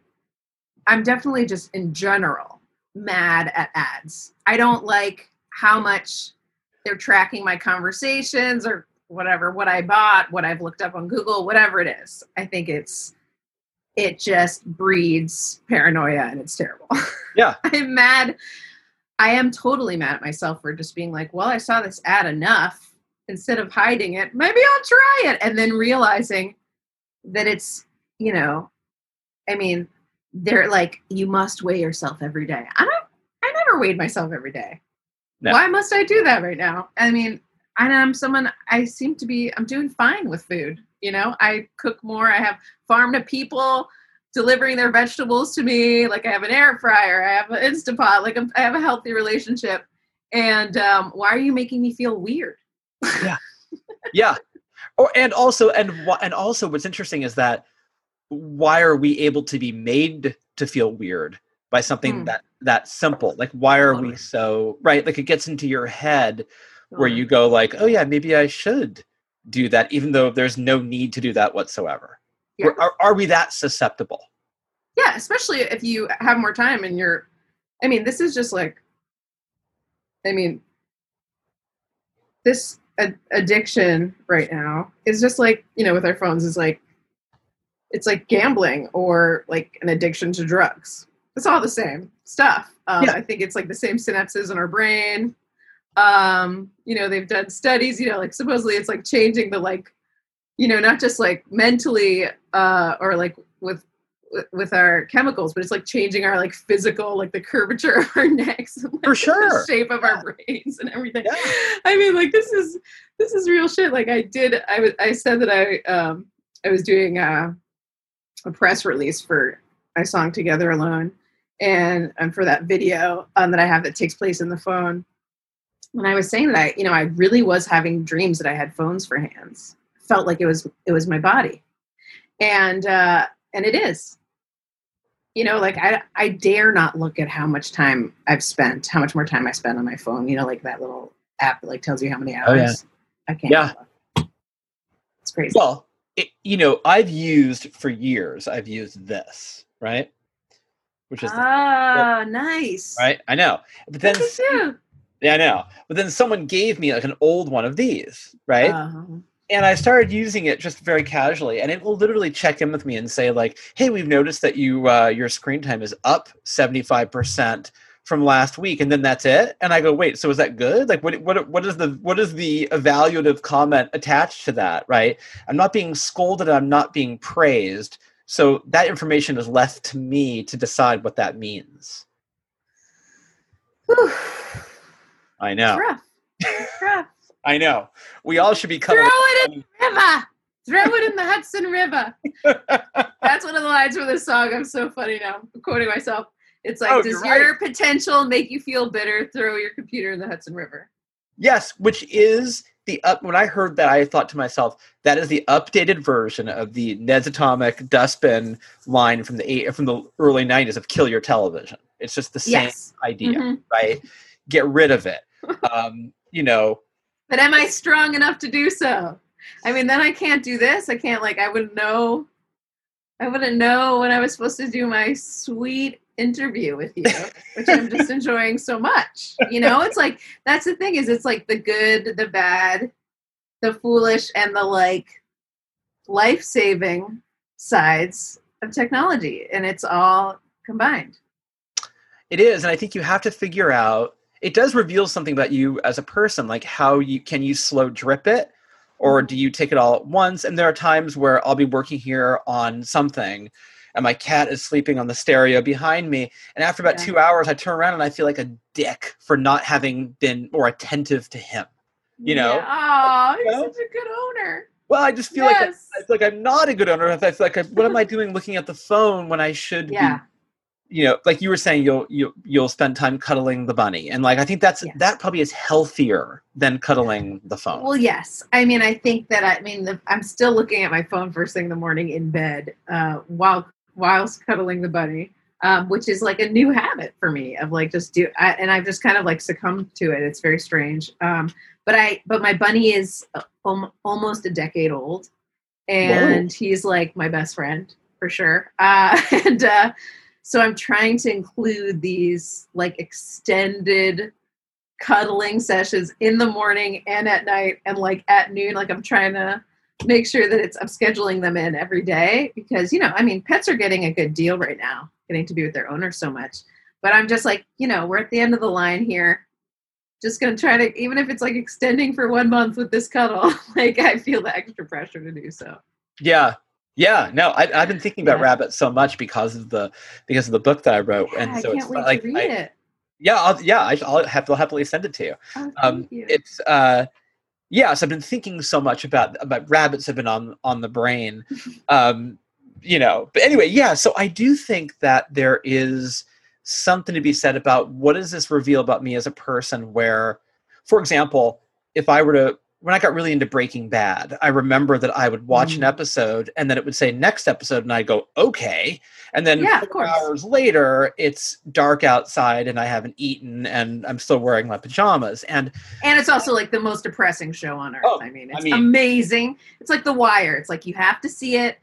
Speaker 3: I'm definitely just in general mad at ads. I don't like how much they're tracking my conversations or whatever, what I bought, what I've looked up on Google, whatever it is. I think it's, it just breeds paranoia, and it's terrible.
Speaker 1: Yeah.
Speaker 3: I'm mad. I am totally mad at myself for just being like, well, I saw this ad enough. Instead of hiding it, maybe I'll try it. And then realizing that it's, you know, I mean, they're like, you must weigh yourself every day. I don't, I never weighed myself every day.
Speaker 1: No.
Speaker 3: Why must I do that right now? I mean, and I'm someone, I seem to be, I'm doing fine with food. You know, I cook more. I have farm to people delivering their vegetables to me. Like I have an air fryer, I have an Instapot, like I have a healthy relationship. And um, why are you making me feel weird?
Speaker 1: yeah Yeah. or and also and and also what's interesting is that why are we able to be made to feel weird by something
Speaker 3: Hmm.
Speaker 1: that that simple like why are we so right like it gets into your head where you go like oh yeah maybe i should do that even though there's no need to do that whatsoever.
Speaker 3: Yeah.
Speaker 1: Are, are we that susceptible?
Speaker 3: Yeah especially if you have more time and you're i mean this is just like i mean this ad- addiction right now is just like you know with our phones is like it's like gambling or like an addiction to drugs. It's all the same stuff. Um,
Speaker 1: Yeah.
Speaker 3: i think it's like the same synapses in our brain um you know they've done studies you know like supposedly it's like changing the like you know not just like mentally uh or like with with- our chemicals, but it's like changing our like physical, like the curvature of our necks, and, like,
Speaker 1: For sure.
Speaker 3: the shape of our brains and everything.
Speaker 1: Yeah.
Speaker 3: I mean, like this is this is real shit. Like I did, I was I said that I um I was doing a, a press release for my song "Together Alone," and and for that video um, that I have that takes place in the phone. When I was saying that, I, you know, I really was having dreams that I had phones for hands. Felt like it was it was my body, and uh, and it is. You know, like I I dare not look at how much time I've spent, how much more time I spend on my phone. You know, like that little app that like tells you how many hours.
Speaker 1: Oh, yeah.
Speaker 3: I can't.
Speaker 1: Yeah.
Speaker 3: look. It's crazy.
Speaker 1: well it, you know i've used for years i've used this right which is the-
Speaker 3: Ah, nice.
Speaker 1: right i know but then
Speaker 3: Look at you.
Speaker 1: Yeah, I know. But then someone gave me like an old one of these, right?
Speaker 3: Uh-huh.
Speaker 1: and I started using it just very casually, and it will literally check in with me and say like, "Hey, we've noticed that you uh, your screen time is up seventy five percent from last week," and then that's it. And I go, "Wait, so is that good? Like, what what what is the what is the evaluative comment attached to that? Right? I'm not being scolded. I'm not being praised." So that information is left to me to decide what that means. I
Speaker 3: It's
Speaker 1: know.
Speaker 3: rough. It's rough.
Speaker 1: I know. We all should be
Speaker 3: Throw it in the river. Throw it in the Hudson River. That's one of the lines from this song. I'm so funny now. I'm quoting myself. It's like,
Speaker 1: Oh,
Speaker 3: does your potential make you feel bitter? Throw your computer in the Hudson River.
Speaker 1: Yes, which is the up. When I heard that, I thought to myself, that is the updated version of the Ned's Atomic Dustbin line from the eight, from the early '90s of "Kill Your Television." It's just the same
Speaker 3: Yes.
Speaker 1: idea,
Speaker 3: Mhm.
Speaker 1: right? Get rid of it. Um, you know,
Speaker 3: But am I strong enough to do so? I mean, then I can't do this. I can't like I wouldn't know. I wouldn't know when I was supposed to do my sweet interview with you, which I'm just enjoying so much. You know, it's like that's the thing is it's like the good, the bad, the foolish, and the like life saving sides of technology, and it's all combined.
Speaker 1: it is, and I think you have to figure out. It does reveal something about you as a person, like how you can you slow drip it, or mm-hmm. do you take it all at once? And there are times where I'll be working here on something, and my cat is sleeping on the stereo behind me. And after about
Speaker 3: Yeah.
Speaker 1: two hours, I turn around and I feel like a dick for not having been more attentive to him. You know?
Speaker 3: oh,
Speaker 1: You
Speaker 3: he's
Speaker 1: know?
Speaker 3: such a good owner.
Speaker 1: Well, I just feel like I, I feel like I'm not a good owner. I feel like I, what am I doing looking at the phone when I should
Speaker 3: yeah.
Speaker 1: be, you know, like you were saying, you'll you you'll spend time cuddling the bunny, and like I think that's that probably is healthier than cuddling the phone.
Speaker 3: Well, yes. I mean, I think that I mean, the, I'm still looking at my phone first thing in the morning in bed uh, while whilst cuddling the bunny, um, which is like a new habit for me of like just do. I, and I've just kind of like succumbed to it. It's very strange. Um, but I, but my bunny is uh, almost a decade old, and he's like my best friend for sure. Uh, and uh, so I'm trying to include these like extended cuddling sessions in the morning and at night and like at noon. Like i'm trying to make sure that it's i'm scheduling them in every day because you know i mean pets are getting a good deal right now getting to be with their owner so much. But i'm just like you know we're at the end of the line here. Just gonna try to even if it's like extending for one month with this cuddle like i feel the extra pressure to do so.
Speaker 1: Yeah, yeah. No, I, I've been thinking about
Speaker 3: Yeah.
Speaker 1: rabbits so much because of the because of the book that I wrote,
Speaker 3: Yeah,
Speaker 1: and so it's like
Speaker 3: read
Speaker 1: I-
Speaker 3: it
Speaker 1: yeah, I'll, yeah. I, I'll have to happily send it to you.
Speaker 3: oh,
Speaker 1: Um,
Speaker 3: you.
Speaker 1: it's uh, yes, I've been thinking so much about about rabbits have been on on the brain, um, you know. But anyway, yeah. So I do think that there is something to be said about what does this reveal about me as a person? Where, for example, if I were to when I got really into Breaking Bad, I remember that I would watch an
Speaker 3: Mm.
Speaker 1: episode and then it would say next episode, and I'd go okay, and then
Speaker 3: Yeah,
Speaker 1: four hours later, it's dark outside and I haven't eaten and I'm still wearing my pajamas, and
Speaker 3: And it's also like the most depressing show on earth.
Speaker 1: Oh,
Speaker 3: I mean,
Speaker 1: I
Speaker 3: it's
Speaker 1: mean-
Speaker 3: amazing. It's like The Wire. It's like you have to see it,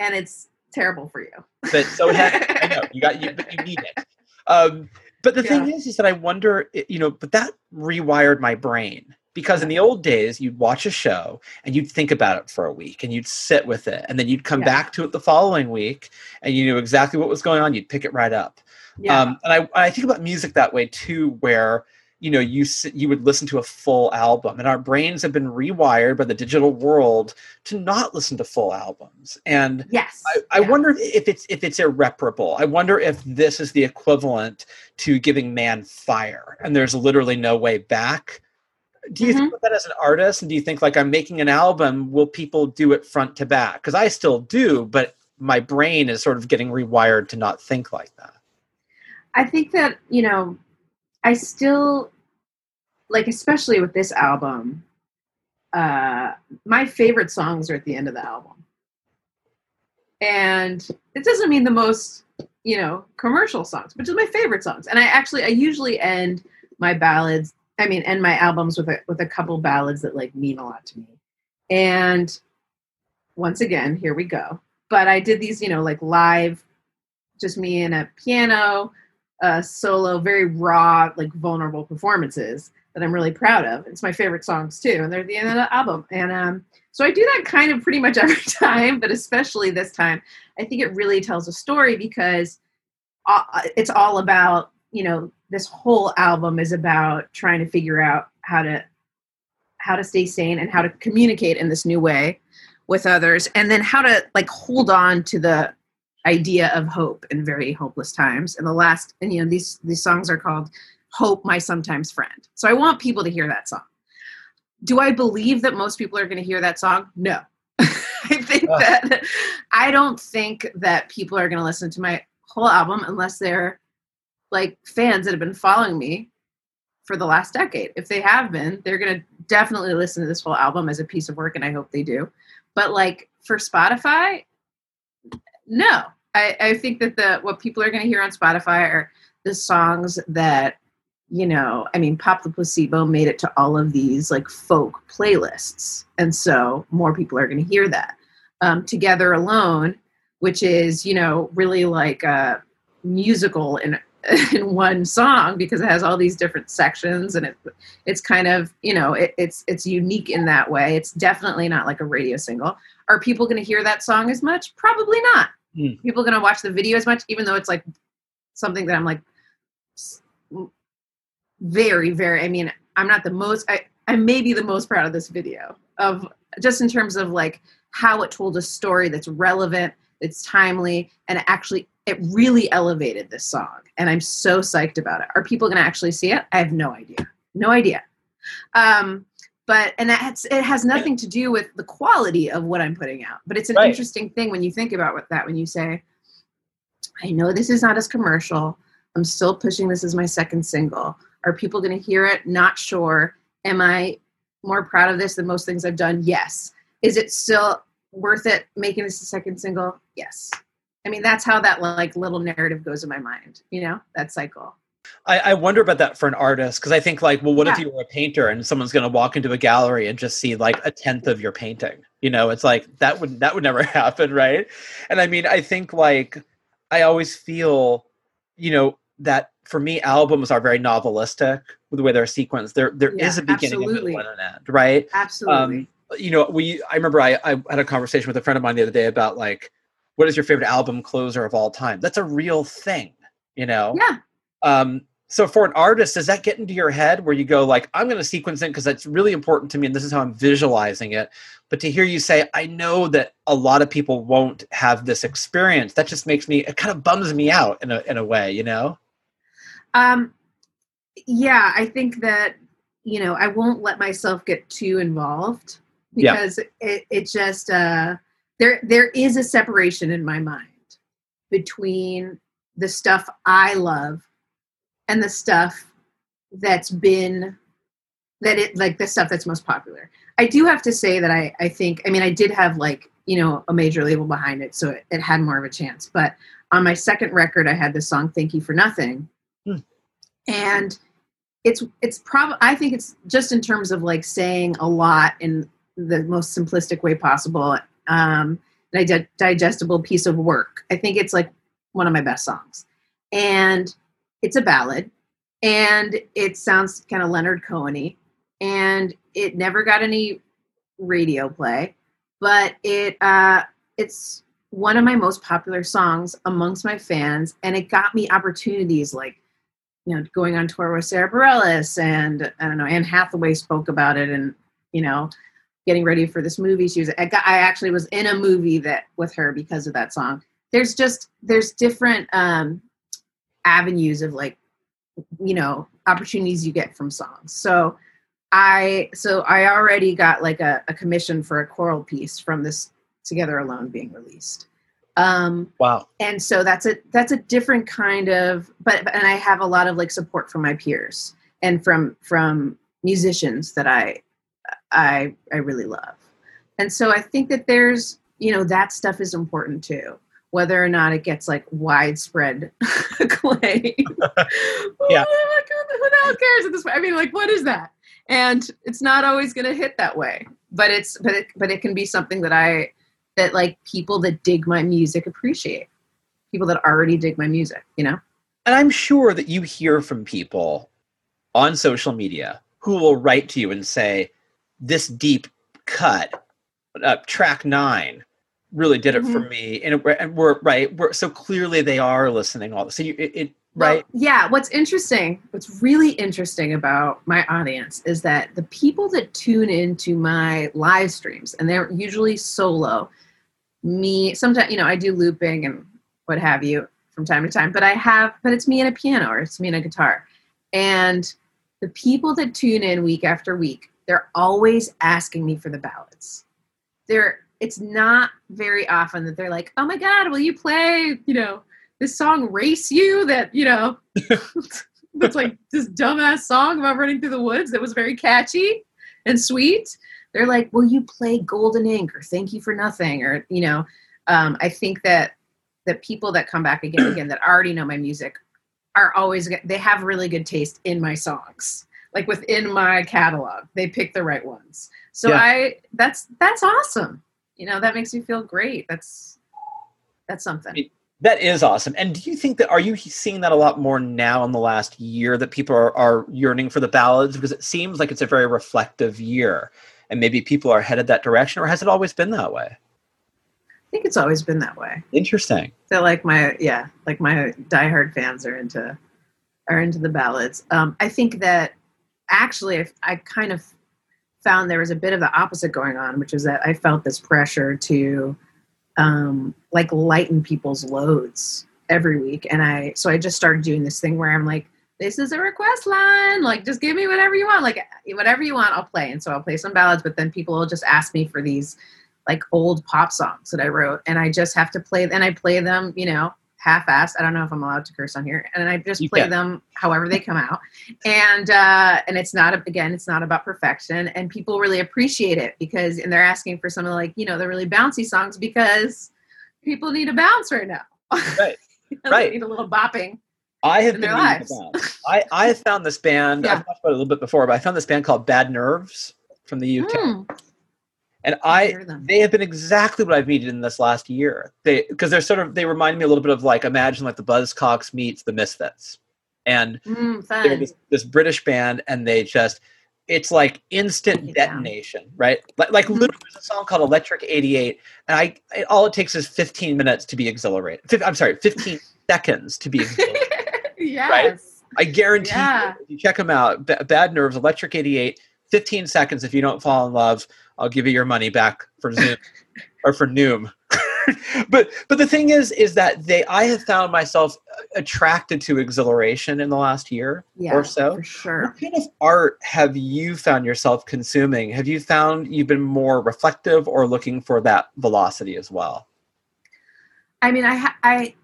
Speaker 3: and it's terrible for you.
Speaker 1: but so I know you got you, but you need it. Um, but the thing is, is that I wonder, you know, but that rewired my brain because in the old days, you'd watch a show and you'd think about it for a week and you'd sit with it, and then you'd come
Speaker 3: Yeah.
Speaker 1: back to it the following week and you knew exactly what was going on. You'd pick it right up.
Speaker 3: Yeah.
Speaker 1: Um, and I, I think about music that way too, where you know you you would listen to a full album, and our brains have been rewired by the digital world to not listen to full albums. And
Speaker 3: yes.
Speaker 1: I, I
Speaker 3: Yeah.
Speaker 1: wonder if it's if it's irreparable. I wonder if this is the equivalent to giving man fire, and there's literally no way back. Do you think
Speaker 3: Mm-hmm.
Speaker 1: of that as an artist, and do you think like I'm making an album? Will people do it front to back? Because I still do, but my brain is sort of getting rewired to not think like that.
Speaker 3: I think that, you know, I still like especially with this album, uh my favorite songs are at the end of the album. And it doesn't mean the most, you know, commercial songs, but just my favorite songs. And I actually I usually end my ballads, I mean, end my albums with a with a couple ballads that like mean a lot to me. And once again, here we go. But I did these, you know, like live just me and a piano uh, solo, very raw, like vulnerable performances that I'm really proud of. It's my favorite songs too, and they're the end of the album. And um, so I do that kind of pretty much every time, but especially this time, I think it really tells a story because it's all about you know this whole album is about trying to figure out how to how to stay sane and how to communicate in this new way with others and then how to like hold on to the idea of hope in very hopeless times. And the last and you know these these songs are called hope my sometimes friend. So i want people to hear that song. Do i believe that most people are going to hear that song? No. I think that i don't think that people are going to listen to my whole album unless they're like fans that have been following me for the last decade. If they have been they're going to definitely listen to this whole album as a piece of work and i hope they do. But like for spotify no. I, I think that the what people are going to hear on spotify are the songs that you know i mean pop the placebo made it to all of these like folk playlists and so more people are going to hear that. Um, together alone which is you know really like a musical in in one song because it has all these different sections and it it's kind of you know it, it's it's unique in that way. It's definitely not like a radio single. Are people going to hear that song as much? Probably not.
Speaker 1: Hmm.
Speaker 3: people going to watch the video as much even though it's like something that i'm like very very i mean i'm not the most i i may be the most proud of this video of just in terms of like how it told a story that's relevant it's timely and it actually it really elevated this song and i'm so psyched about it are people going to actually see it i have no idea no idea um but and that's it has nothing to do with the quality of what i'm putting out but it's an
Speaker 1: Right.
Speaker 3: interesting thing when you think about what, that when you say I know this is not as commercial. I'm still pushing this as my second single. Are people going to hear it? Not sure. Am I more proud of this than most things I've done? Yes. Is it still worth it making this a second single? Yes. I mean, that's how that like little narrative goes in my mind, you know, that cycle.
Speaker 1: I, I wonder about that for an artist because I think like, well, what if you were a painter and someone's going to walk into a gallery and just see like a tenth of your painting? You know, it's like that would that would never happen, right? And I mean, I think like I always feel, you know, that for me, albums are very novelistic with the way they're sequenced. There there is
Speaker 3: Yeah,
Speaker 1: a beginning,
Speaker 3: absolutely.
Speaker 1: a middle, and an end, right?
Speaker 3: Absolutely.
Speaker 1: Um, you know, we I remember I, I had a conversation with a friend of mine the other day about like, what is your favorite album closer of all time? That's a real thing, you know.
Speaker 3: yeah.
Speaker 1: Um, so for an artist, does that get into your head where you go like, I'm going to sequence it because that's really important to me, and this is how I'm visualizing it. But to hear you say, I know that a lot of people won't have this experience. That just makes me. It kind of bums me out in a in a way, you know.
Speaker 3: Um, yeah, I think that you know I won't let myself get too involved
Speaker 1: Yeah.
Speaker 3: because it it just uh, there there is a separation in my mind between the stuff I love and the stuff that's been that it like the stuff that's most popular. I do have to say that I I think I mean I did have like you know a major label behind it, so it, it had more of a chance. But on my second record, I had the song "Thank You for Nothing,"
Speaker 1: Hmm.
Speaker 3: and it's it's probably I think it's just in terms of like saying a lot in the most simplistic way possible, um, a digestible piece of work. I think it's like one of my best songs, and it's a ballad, and it sounds kind of Leonard Coheny, and it never got any radio play, but it uh, it's one of my most popular songs amongst my fans, and it got me opportunities like you know going on tour with Sara Bareilles, and I don't know Anne Hathaway spoke about it, and you know getting ready for this movie. She was I, got, I actually was in a movie that with her because of that song. There's just there's different um, avenues of like you know opportunities you get from songs. So I so I already got like a, a commission for a choral piece from this Together Alone being released. Um,
Speaker 1: Wow.
Speaker 3: and so that's a that's a different kind of but but- and I have a lot of like support from my peers and from from musicians that I I I really love. And so I think that there's you know that stuff is important too whether or not it gets like widespread acclaim.
Speaker 1: Yeah.
Speaker 3: Oh, like, who the hell cares at this point? I mean, like, what is that? And it's not always going to hit that way, but it's but it but it can be something that I that like people that dig my music appreciate. People that already dig my music, you know.
Speaker 1: And I'm sure that you hear from people on social media who will write to you and say, "This deep cut, uh, track nine, really did it for me." And, it, and we're right. We're, so clearly they are listening. All so you, it, it
Speaker 3: Well,
Speaker 1: right.
Speaker 3: yeah. What's interesting, what's really interesting about my audience is that the people that tune into my live streams, and they're usually solo, me, sometimes, you know, I do looping and what have you from time to time, but I have, but it's me and a piano or it's me and a guitar. And the people that tune in week after week, they're always asking me for the ballads. They're, it's not very often that they're like, oh my God, will you play, you know, this song race you? that you know that's like this dumbass song about running through the woods that was very catchy and sweet. They're like will you play golden ink or thank you for nothing? or you know um, i think that the people that come back again and again that already know my music are always they have really good taste in my songs like within my catalog they pick the right ones so
Speaker 1: Yeah.
Speaker 3: i that's that's awesome you know that makes me feel great that's that's something
Speaker 1: That is awesome. And do you think that are you seeing that a lot more now in the last year that people are, are yearning for the ballads because it seems like it's a very reflective year and maybe people are headed that direction or has it always been that way?
Speaker 3: I think it's always been that way.
Speaker 1: Interesting.
Speaker 3: So like my yeah, like my diehard fans are into are into the ballads. Um, I think that actually I, I kind of found there was a bit of the opposite going on, which is that I felt this pressure to um, like lighten people's loads every week, and I so I just started doing this thing where I'm like, this is a request line, like just give me whatever you want, like whatever you want, I'll play, and so I'll play some ballads, but then people will just ask me for these like old pop songs that I wrote, and I just have to play, and I play them, you know, half-assed. I don't know if I'm allowed to curse on here, and I just
Speaker 1: You
Speaker 3: play
Speaker 1: can.
Speaker 3: them however they come out. And uh, and it's not again, it's not about perfection, and people really appreciate it because and they're asking for some of like you know the really bouncy songs because people need a bounce right now.
Speaker 1: Right.
Speaker 3: They
Speaker 1: Right.
Speaker 3: need a little bopping.
Speaker 1: I have
Speaker 3: in
Speaker 1: been
Speaker 3: their lives.
Speaker 1: I I have found this band.
Speaker 3: Yeah.
Speaker 1: I've talked about it a little bit before, but I found this band called Bad Nerves from the UK,
Speaker 3: Mm,
Speaker 1: and
Speaker 3: I
Speaker 1: I they have been exactly what I've needed in this last year. They because they're sort of they remind me a little bit of like imagine like the Buzzcocks meets the Misfits, and
Speaker 3: Mm,
Speaker 1: they're this, this British band, and they just it's like instant
Speaker 3: it
Speaker 1: detonation, right? Like, like
Speaker 3: Mhm.
Speaker 1: literally, there's a song called Electric '88, and I it, all it takes is 15 minutes to be exhilarated. Fif- I'm sorry, 15 seconds to be exhilarated.
Speaker 3: yes.
Speaker 1: I guarantee
Speaker 3: Yeah.
Speaker 1: you, if you check them out, B- Bad Nerves, Electric 88, 15 seconds. If you don't fall in love, I'll give you your money back for Zoom or for Noom. but but the thing is, is that they I have found myself attracted to exhilaration in the last year
Speaker 3: Yeah,
Speaker 1: or so.
Speaker 3: for sure.
Speaker 1: What kind of art have you found yourself consuming? Have you found you've been more reflective or looking for that velocity as well?
Speaker 3: I mean, I I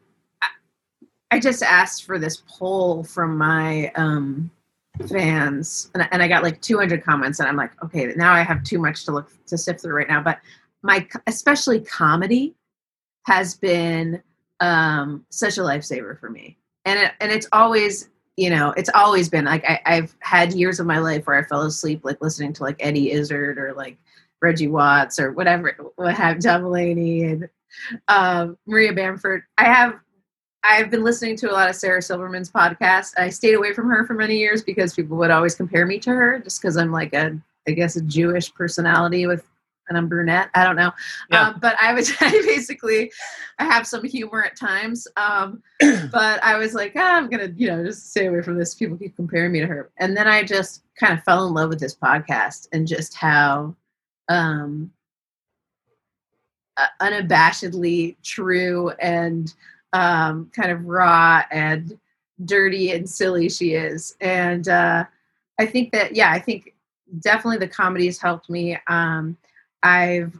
Speaker 3: I just asked for this poll from my um, fans, and and I got like 200 comments, and I'm like, okay, now I have too much to look to sift through right now. But my especially comedy has been um, such a lifesaver for me, and it, and it's always you know it's always been like I, I've had years of my life where I fell asleep like listening to like Eddie Izzard or like Reggie Watts or whatever what have Mulaney and um, Maria Bamford. I have I've been listening to a lot of Sarah Silverman's podcast. I stayed away from her for many years because people would always compare me to her just because I'm like a I guess a Jewish personality with and I'm brunette. I don't know.
Speaker 1: Yeah.
Speaker 3: Um, but I was I basically I have some humor at times. Um, but I was like, ah, I'm gonna, you know, just stay away from this. People keep comparing me to her. And then I just kind of fell in love with this podcast and just how um unabashedly true and um, kind of raw and dirty and silly she is. And uh, I think that, yeah, I think definitely the comedy has helped me. Um, I've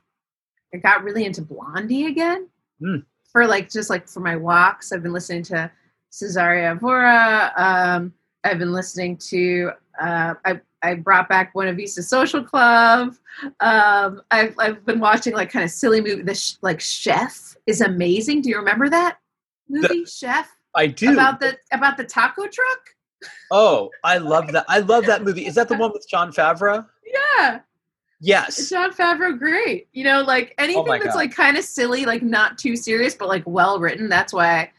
Speaker 3: I got really into Blondie again
Speaker 1: Mm.
Speaker 3: for like just like for my walks. I've been listening to Cesaria Evora. Um, I've been listening to. Uh, I I brought back Buena Vista Social Club. Um, I've I've been watching like kind of silly movie. The sh- like Chef is amazing. Do you remember that movie Chef
Speaker 1: I do.
Speaker 3: about the about the taco truck?
Speaker 1: oh, I love that. I love that movie. Is that the one with Jon Favreau?
Speaker 3: Yeah,
Speaker 1: Yes.
Speaker 3: Jon Favreau, great. You know, like anything
Speaker 1: Oh
Speaker 3: that's
Speaker 1: God.
Speaker 3: like kind of silly, like not too serious, but like well written. That's why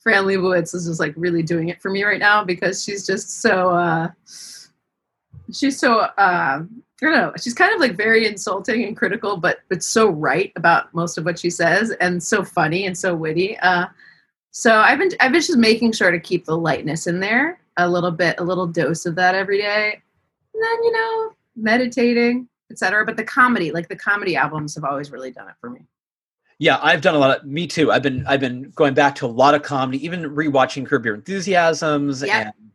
Speaker 3: Fran Lebowitz is just like really doing it for me right now because she's just so. uh She's so. uh I don't know. She's kind of like very insulting and critical, but but so right about most of what she says, and so funny and so witty. Uh, so I've been I've been just making sure to keep the lightness in there a little bit, a little dose of that every day, and then you know meditating, etc. But the comedy, like the comedy albums, have always really done it for me.
Speaker 1: Yeah, I've done a lot of me too. I've been I've been going back to a lot of comedy, even rewatching Curb Your Enthusiasms
Speaker 3: Yeah.
Speaker 1: and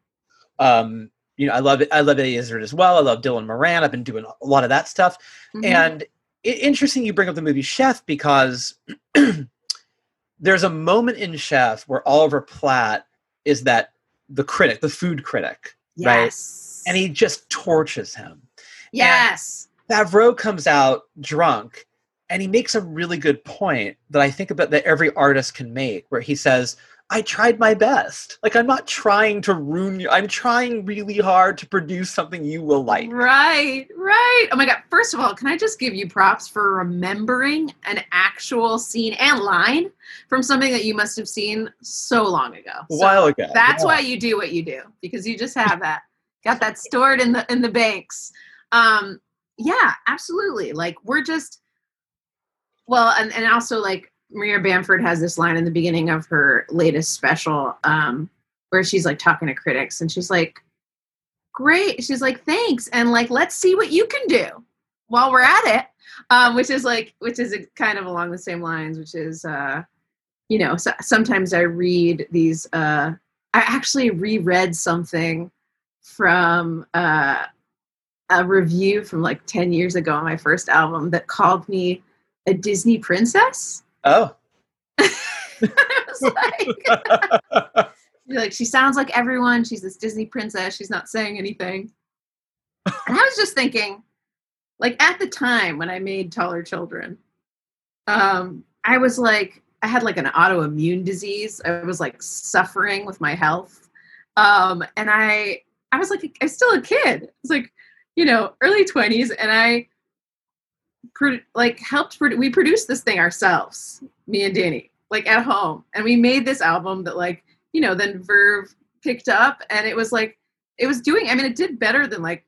Speaker 1: um you know, I love it. I love Eddie Izzard as well. I love Dylan Moran. I've been doing a lot of that stuff.
Speaker 3: Mhm.
Speaker 1: And it, interesting you bring up the movie Chef because there's a moment in Chef where Oliver Platt is that the critic, the food critic, right?
Speaker 3: yes,
Speaker 1: and he just torches him.
Speaker 3: yes,
Speaker 1: Favreau comes out drunk and he makes a really good point that I think about that every artist can make, where he says, I tried my best. Like, I'm not trying to ruin you. I'm trying really hard to produce something you will like.
Speaker 3: right, right. Oh my god! First of all, can I just give you props for remembering an actual scene and line from something that you must have seen so long ago?
Speaker 1: A while ago.
Speaker 3: That's
Speaker 1: yeah.
Speaker 3: why you do what you do because you just have that, got that stored in the in the banks. Um, yeah, absolutely. Like we're just well, and and also like Maria Bamford has this line in the beginning of her latest special, um, where she's like talking to critics, and she's like, "Great," she's like, "Thanks," and like, let's see what you can do while we're at it, um, which is like, which is kind of along the same lines, which is, uh, you know, so, sometimes I read these. Uh, I actually reread something from uh, a review from like 10 years ago on my first album that called me a Disney princess.
Speaker 1: Oh,
Speaker 3: like, like she sounds like everyone. She's this Disney princess. She's not saying anything. And I was just thinking, like at the time when I made Taller Children, um, I was like, I had like an autoimmune disease. I was like suffering with my health, um, and I, I was like, I was still a kid. It's like, you know, early twenties, and I, like, helped. We produced this thing ourselves, me and Danny, like at home, and we made this album that, like, you know, then Verve picked up, and it was like, it was doing. I mean, it did better than like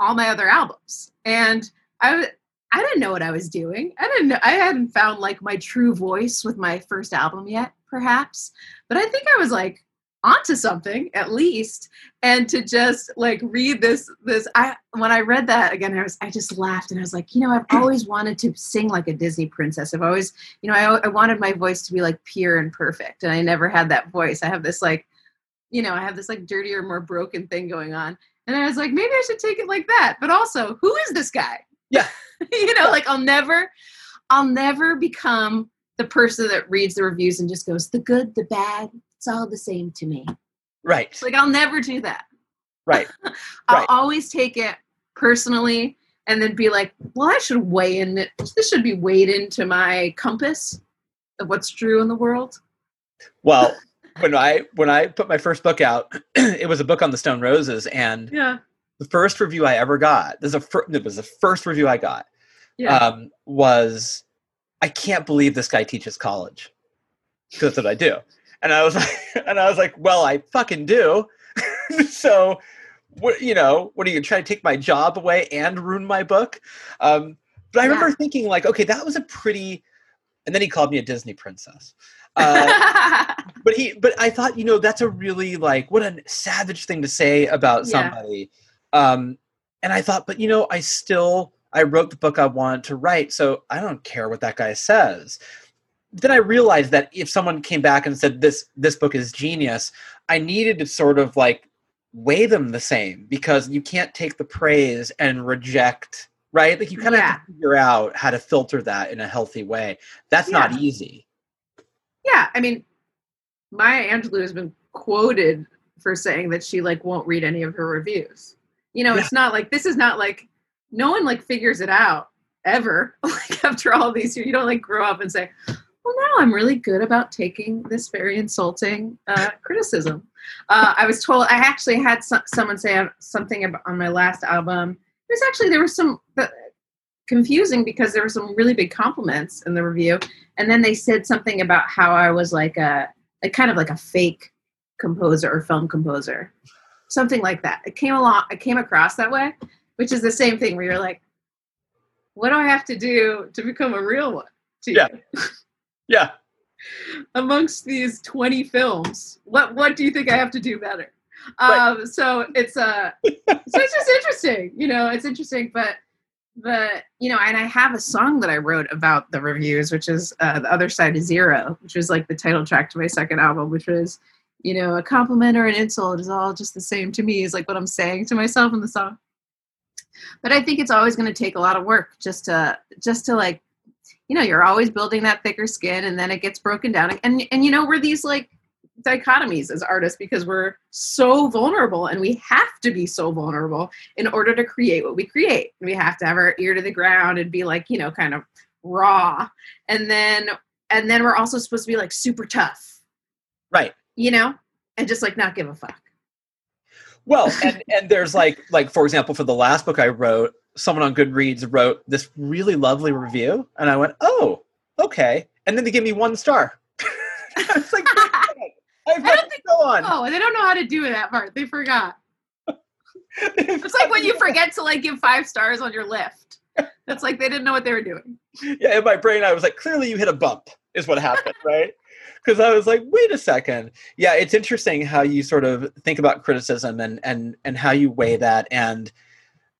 Speaker 3: all my other albums, and I, I didn't know what I was doing. I didn't know. I hadn't found like my true voice with my first album yet, perhaps. But I think I was like onto something at least. And to just like read this, this, I when I read that again, I was I just laughed and I was like, you know, I've always wanted to sing like a Disney princess. I've always, you know, I, I wanted my voice to be like pure and perfect, and I never had that voice. I have this like, you know, I have this like dirtier, more broken thing going on. And I was like, maybe I should take it like that. But also, who is this guy?
Speaker 1: Yeah.
Speaker 3: you know, like I'll never, I'll never become the person that reads the reviews and just goes, the good, the bad, it's all the same to me.
Speaker 1: right.
Speaker 3: Like I'll never do that.
Speaker 1: Right.
Speaker 3: I'll
Speaker 1: Right.
Speaker 3: always take it personally and then be like, well, I should weigh in it. This should be weighed into my compass of what's true in the world.
Speaker 1: Well, when I when I put my first book out, it was a book on the Stone Roses, and
Speaker 3: Yeah.
Speaker 1: the first review I ever got. This is a fir- it was the first review I got.
Speaker 3: Yeah.
Speaker 1: Um, was I can't believe this guy teaches college. 'Cause That's what I do, and I was like, and I was like, well, I fucking do. so, what you know, what are you trying to take my job away and ruin my book? Um, but I remember
Speaker 3: Yeah.
Speaker 1: thinking like, okay, that was a pretty. And then he called me a Disney princess. Uh, but he but i thought you know that's a really like what a savage thing to say about
Speaker 3: Yeah.
Speaker 1: somebody um and i thought but you know i still i wrote the book i wanted to write so i don't care what that guy says then i realized that if someone came back and said this this book is genius i needed to sort of like weigh them the same because you can't take the praise and reject right like you kind of have to figure out how to filter that in a healthy way that's not easy
Speaker 3: yeah, I mean, Maya Angelou has been quoted for saying that she like won't read any of her reviews. You know,
Speaker 1: Yeah.
Speaker 3: it's not like this is not like no one like figures it out ever. Like after all these years, you don't like grow up and say, "Well, now I'm really good about taking this very insulting uh, criticism." Uh, I was told I actually had some, someone say something about, on my last album. It was actually there was some uh, confusing because there were some really big compliments in the review, and then they said something about how I was like a like kind of like a fake composer or film composer, something like that. It came along, it came across that way, which is the same thing where you're like, what do I have to do to become a real one?
Speaker 1: Yeah. yeah.
Speaker 3: Amongst these 20 films what what do you think i have to do better?
Speaker 1: Right.
Speaker 3: um so it's uh so it's just interesting you know it's interesting but but you know and i have a song that i wrote about the reviews which is uh, the other side of zero which was like the title track to my second album which was you know a compliment or an insult is all just the same to me is like what i'm saying to myself in the song. But i think it's always going to take a lot of work just to just to like you know you're always building that thicker skin and then it gets broken down. And and you know we're these like dichotomies as artists because we're so vulnerable and we have to be so vulnerable in order to create what we create. We have to have our ear to the ground and be like you know kind of raw. And then and then we're also supposed to be like super tough.
Speaker 1: Right.
Speaker 3: You know? And just like not give a fuck.
Speaker 1: Well, and and there's like like for example, for the last book I wrote, someone on Goodreads wrote this really lovely review, and I went, oh, okay, and then they gave me one star. I was like, I've
Speaker 3: I don't
Speaker 1: got to go on.
Speaker 3: oh they don't know how to do that part they forgot it's like when you forget to like give five stars on your Lyft it's like they didn't know what they were doing
Speaker 1: yeah, in my brain, I was like, clearly you hit a bump, is what happened, right? Because I was like, wait a second. Yeah, it's interesting how you sort of think about criticism and and and how you weigh that, and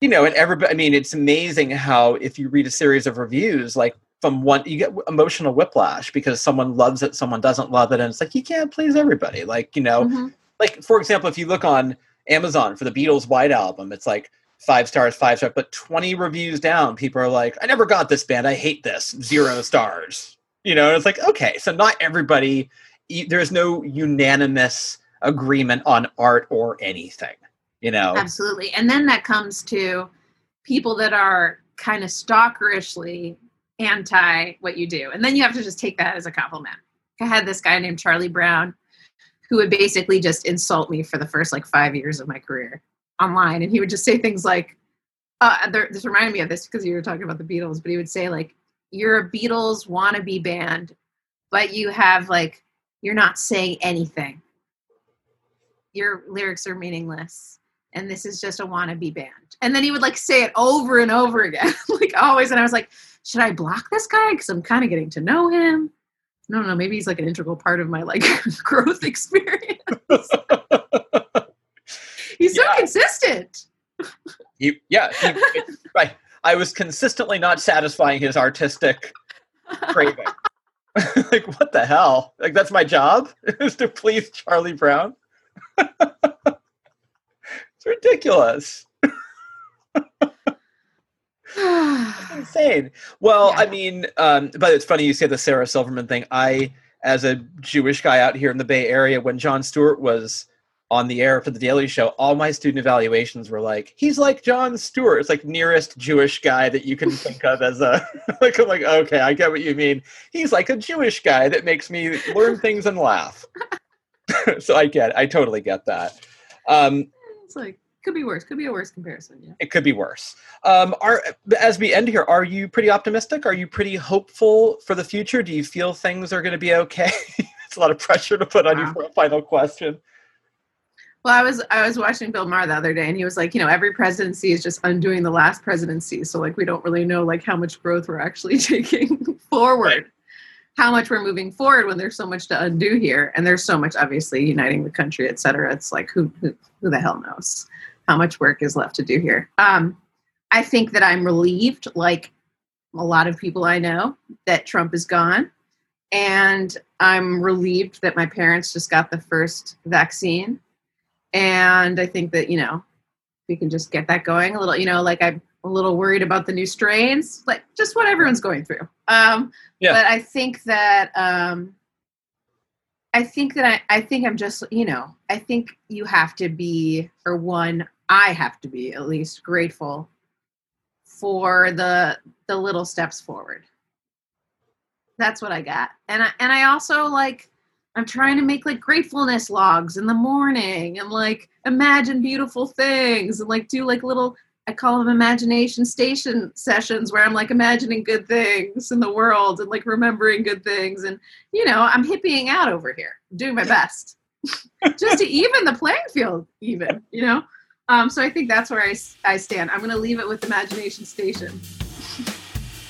Speaker 1: you know, and everybody. I mean, it's amazing how if you read a series of reviews, like from one, you get emotional whiplash because someone loves it, someone doesn't love it, and it's like you can't please everybody. Like you know,
Speaker 3: Mhm.
Speaker 1: like for example, if you look on Amazon for the Beatles White Album, it's like five stars, five stars, but 20 reviews down, people are like, I never got this band. I hate this. Zero stars. You know, and it's like, okay, so not everybody there's no unanimous agreement on art or anything. You know,
Speaker 3: Absolutely. And then that comes to people that are kind of stalkerishly anti what you do. And then you have to just take that as a compliment. I had this guy named Charlie Brown who would basically just insult me for the first like five years of my career online. And he would just say things like, uh, there, this reminded me of this because you were talking about the Beatles, but he would say, like, you're a Beatles wannabe band, but you have like, you're not saying anything. Your lyrics are meaninless and this is just a wannabe band. And then he would like say it over and over again, like always. And I was like, should I block this guy? Because I'm kind of getting to know him. No, no, maybe he's like an integral part of my like growth experience. he's so
Speaker 1: Yeah.
Speaker 3: consistent.
Speaker 1: he, yeah, he, right. I was consistently not satisfying his artistic craving. like, what the hell? Like, that's my job is to please Charlie Brown. It's ridiculous. insane. Well,
Speaker 3: Yeah.
Speaker 1: I mean, um, but it's funny you say the Sarah Silverman thing. I, as a Jewish guy out here in the Bay Area, when Jon Stewart was on the air for the Daily Show, all my student evaluations were like, "He's like Jon Stewart." It's like nearest Jewish guy that you can think of as a like. I'm like, okay, I get what you mean. He's like a Jewish guy that makes me learn things and laugh. so I get, I totally get that. Um,
Speaker 3: it's like could be worse. Could be a worse comparison. Yeah.
Speaker 1: it could be worse. Um, are as we end here, are you pretty optimistic? Are you pretty hopeful for the future? Do you feel things are going to be okay? it's a lot of pressure to put on you for a final question.
Speaker 3: Well, I was I was watching Bill Maher the other day, and he was like, you know, every presidency is just undoing the last presidency. So like, we don't really know like how much growth we're actually taking forward,
Speaker 1: Right.
Speaker 3: How much we're moving forward when there's so much to undo here, and there's so much obviously uniting the country, et cetera. It's like who who, who the hell knows how much work is left to do here. Um, I think that I'm relieved, like a lot of people I know, that Trump is gone. And I'm relieved that my parents just got the first vaccine and I think that you know we can just get that going a little. You know, like I'm a little worried about the new strains, like just what everyone's going through. Um,
Speaker 1: Yeah.
Speaker 3: But I think that um, I think that I, I think I'm just you know I think you have to be or one I have to be at least grateful for the the little steps forward. That's what I got, and I and I also like I'm trying to make like gratefulness logs in the morning and like imagine beautiful things and like do like little I call them imagination station sessions where I'm like imagining good things in the world and like remembering good things. And you know I'm hippieing out over here doing my best. Just to even the playing field even you know? Um, so I think that's where I, I stand. I'm gonna leave it with imagination station.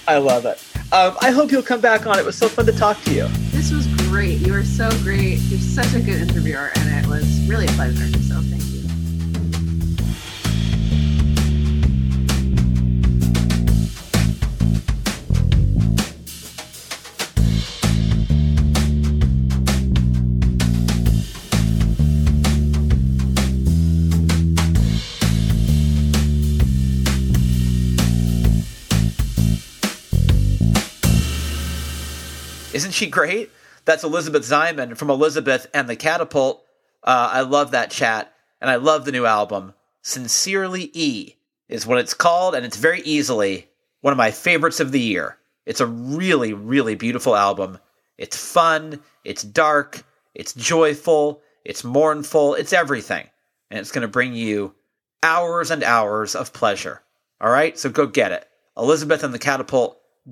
Speaker 1: I love it. Um, I hope you'll come back on. It was so fun to talk to you.
Speaker 3: this was great. You were so great. You're such a good interviewer and it was really a pleasure. So
Speaker 1: Isn't she great? That's Elizabeth Ziman from Elizabeth and the Catapult. Uh, I love that chat, and I love the new album. Sincerely E is what it's called, and it's very easily one of my favorites of the year. It's a really, really beautiful album. It's fun, it's dark, it's joyful, it's mournful, it's everything. And it's going to bring you hours and hours of pleasure. All right, so go get it. Elizabeth and the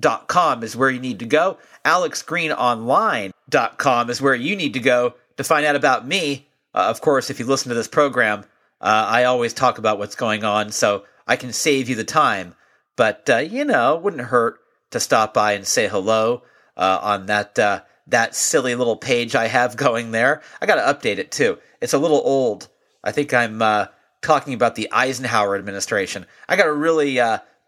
Speaker 1: Catapult.com is where you need to go. AlexGreenOnline.com is where you need to go to find out about me. Uh, of course, if you listen to this program, uh, I always talk about what's going on, so I can save you the time. But uh, you know, it wouldn't hurt to stop by and say hello uh, on that uh, that silly little page I have going there. I got to update it too. It's a little old. I think I'm uh, talking about the Eisenhower administration. I got to really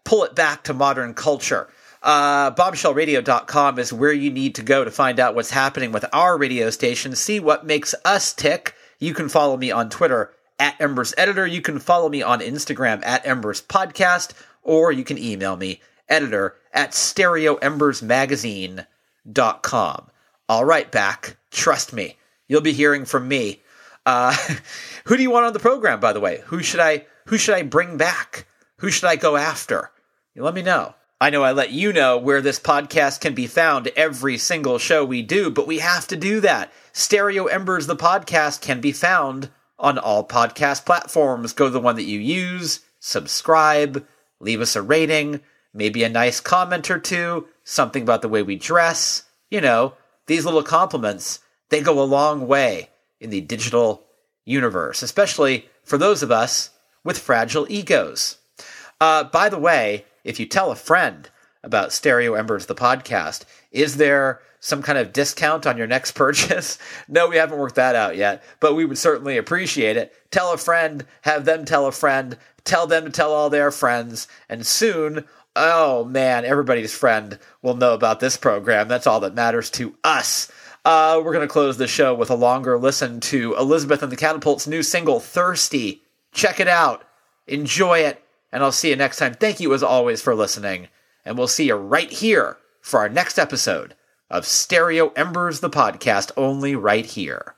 Speaker 1: pull it back to modern culture. Uh, bombshellradio.com is where you need to go to find out what's happening with our radio station, see what makes us tick. You can follow me on Twitter at Embers Editor. You can follow me on Instagram at Embers Podcast, or you can email me editor at stereoembersmagazine.com. all right, back. Trust me, you'll be hearing from me. Uh, who do you want on the program, by the way? Who should I who should I bring back? Who should I go after? Let me know. I know I let you know where this podcast can be found every single show we do, but we have to do that. Stereo Embers, the podcast, can be found on all podcast platforms. Go to the one that you use, subscribe, leave us a rating, maybe a nice comment or two, something about the way we dress. You know, these little compliments, they go a long way in the digital universe, especially for those of us with fragile egos. Uh, by the way, if you tell a friend about Stereo Embers, the podcast, is there some kind of discount on your next purchase? no, we haven't worked that out yet, but we would certainly appreciate it. Tell a friend, have them tell a friend, tell them to tell all their friends, and soon, oh man, everybody's friend will know about this program. That's all that matters to us. Uh, we're going to close the show with a longer listen to Elizabeth and the Catapult's new single, Thirsty. Check it out, enjoy it, and I'll see you next time. Thank you as always for listening, and we'll see you right here for our next episode of Stereo Embers, the podcast, only right here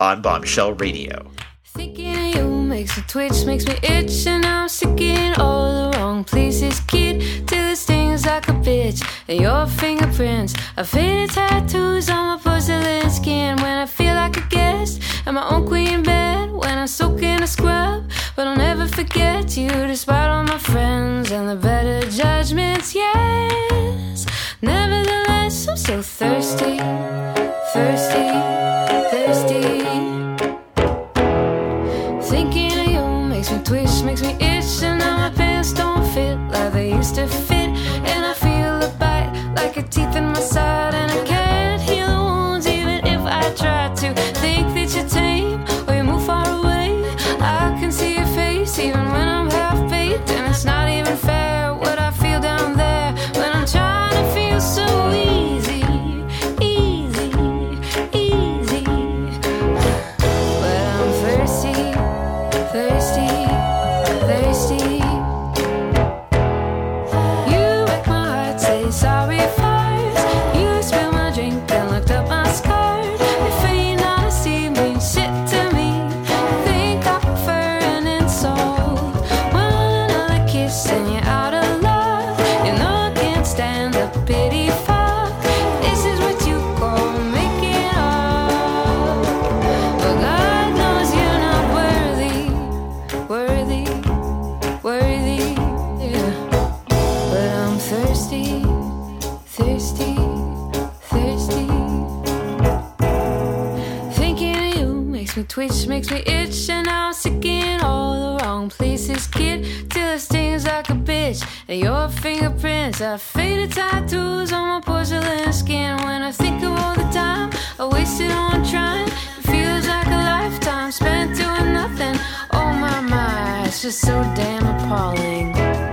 Speaker 1: on Bombshell Radio.
Speaker 2: Thinking of you makes me twitch, makes me itch, and I'm sick in all the wrong places, kid. Till it stings like a bitch. And your fingerprints are faded tattoos on my porcelain skin. When I feel like a guest at my own queen bed, when I soak in a scrub. But I'll never forget you, despite all my friends and the better judgments. Yes, nevertheless, I'm so thirsty, thirsty, thirsty. Thinking of you makes me twitch, makes me itch, and now my pants don't fit like they used to fit. Twitch, makes me itch, and I'm sick in all the wrong places, kid. Till it your fingerprints are faded tattoos on my porcelain skin. When I think of all the time I wasted on trying, it feels like a lifetime spent doing nothing. Oh my my, it's just so damn appalling.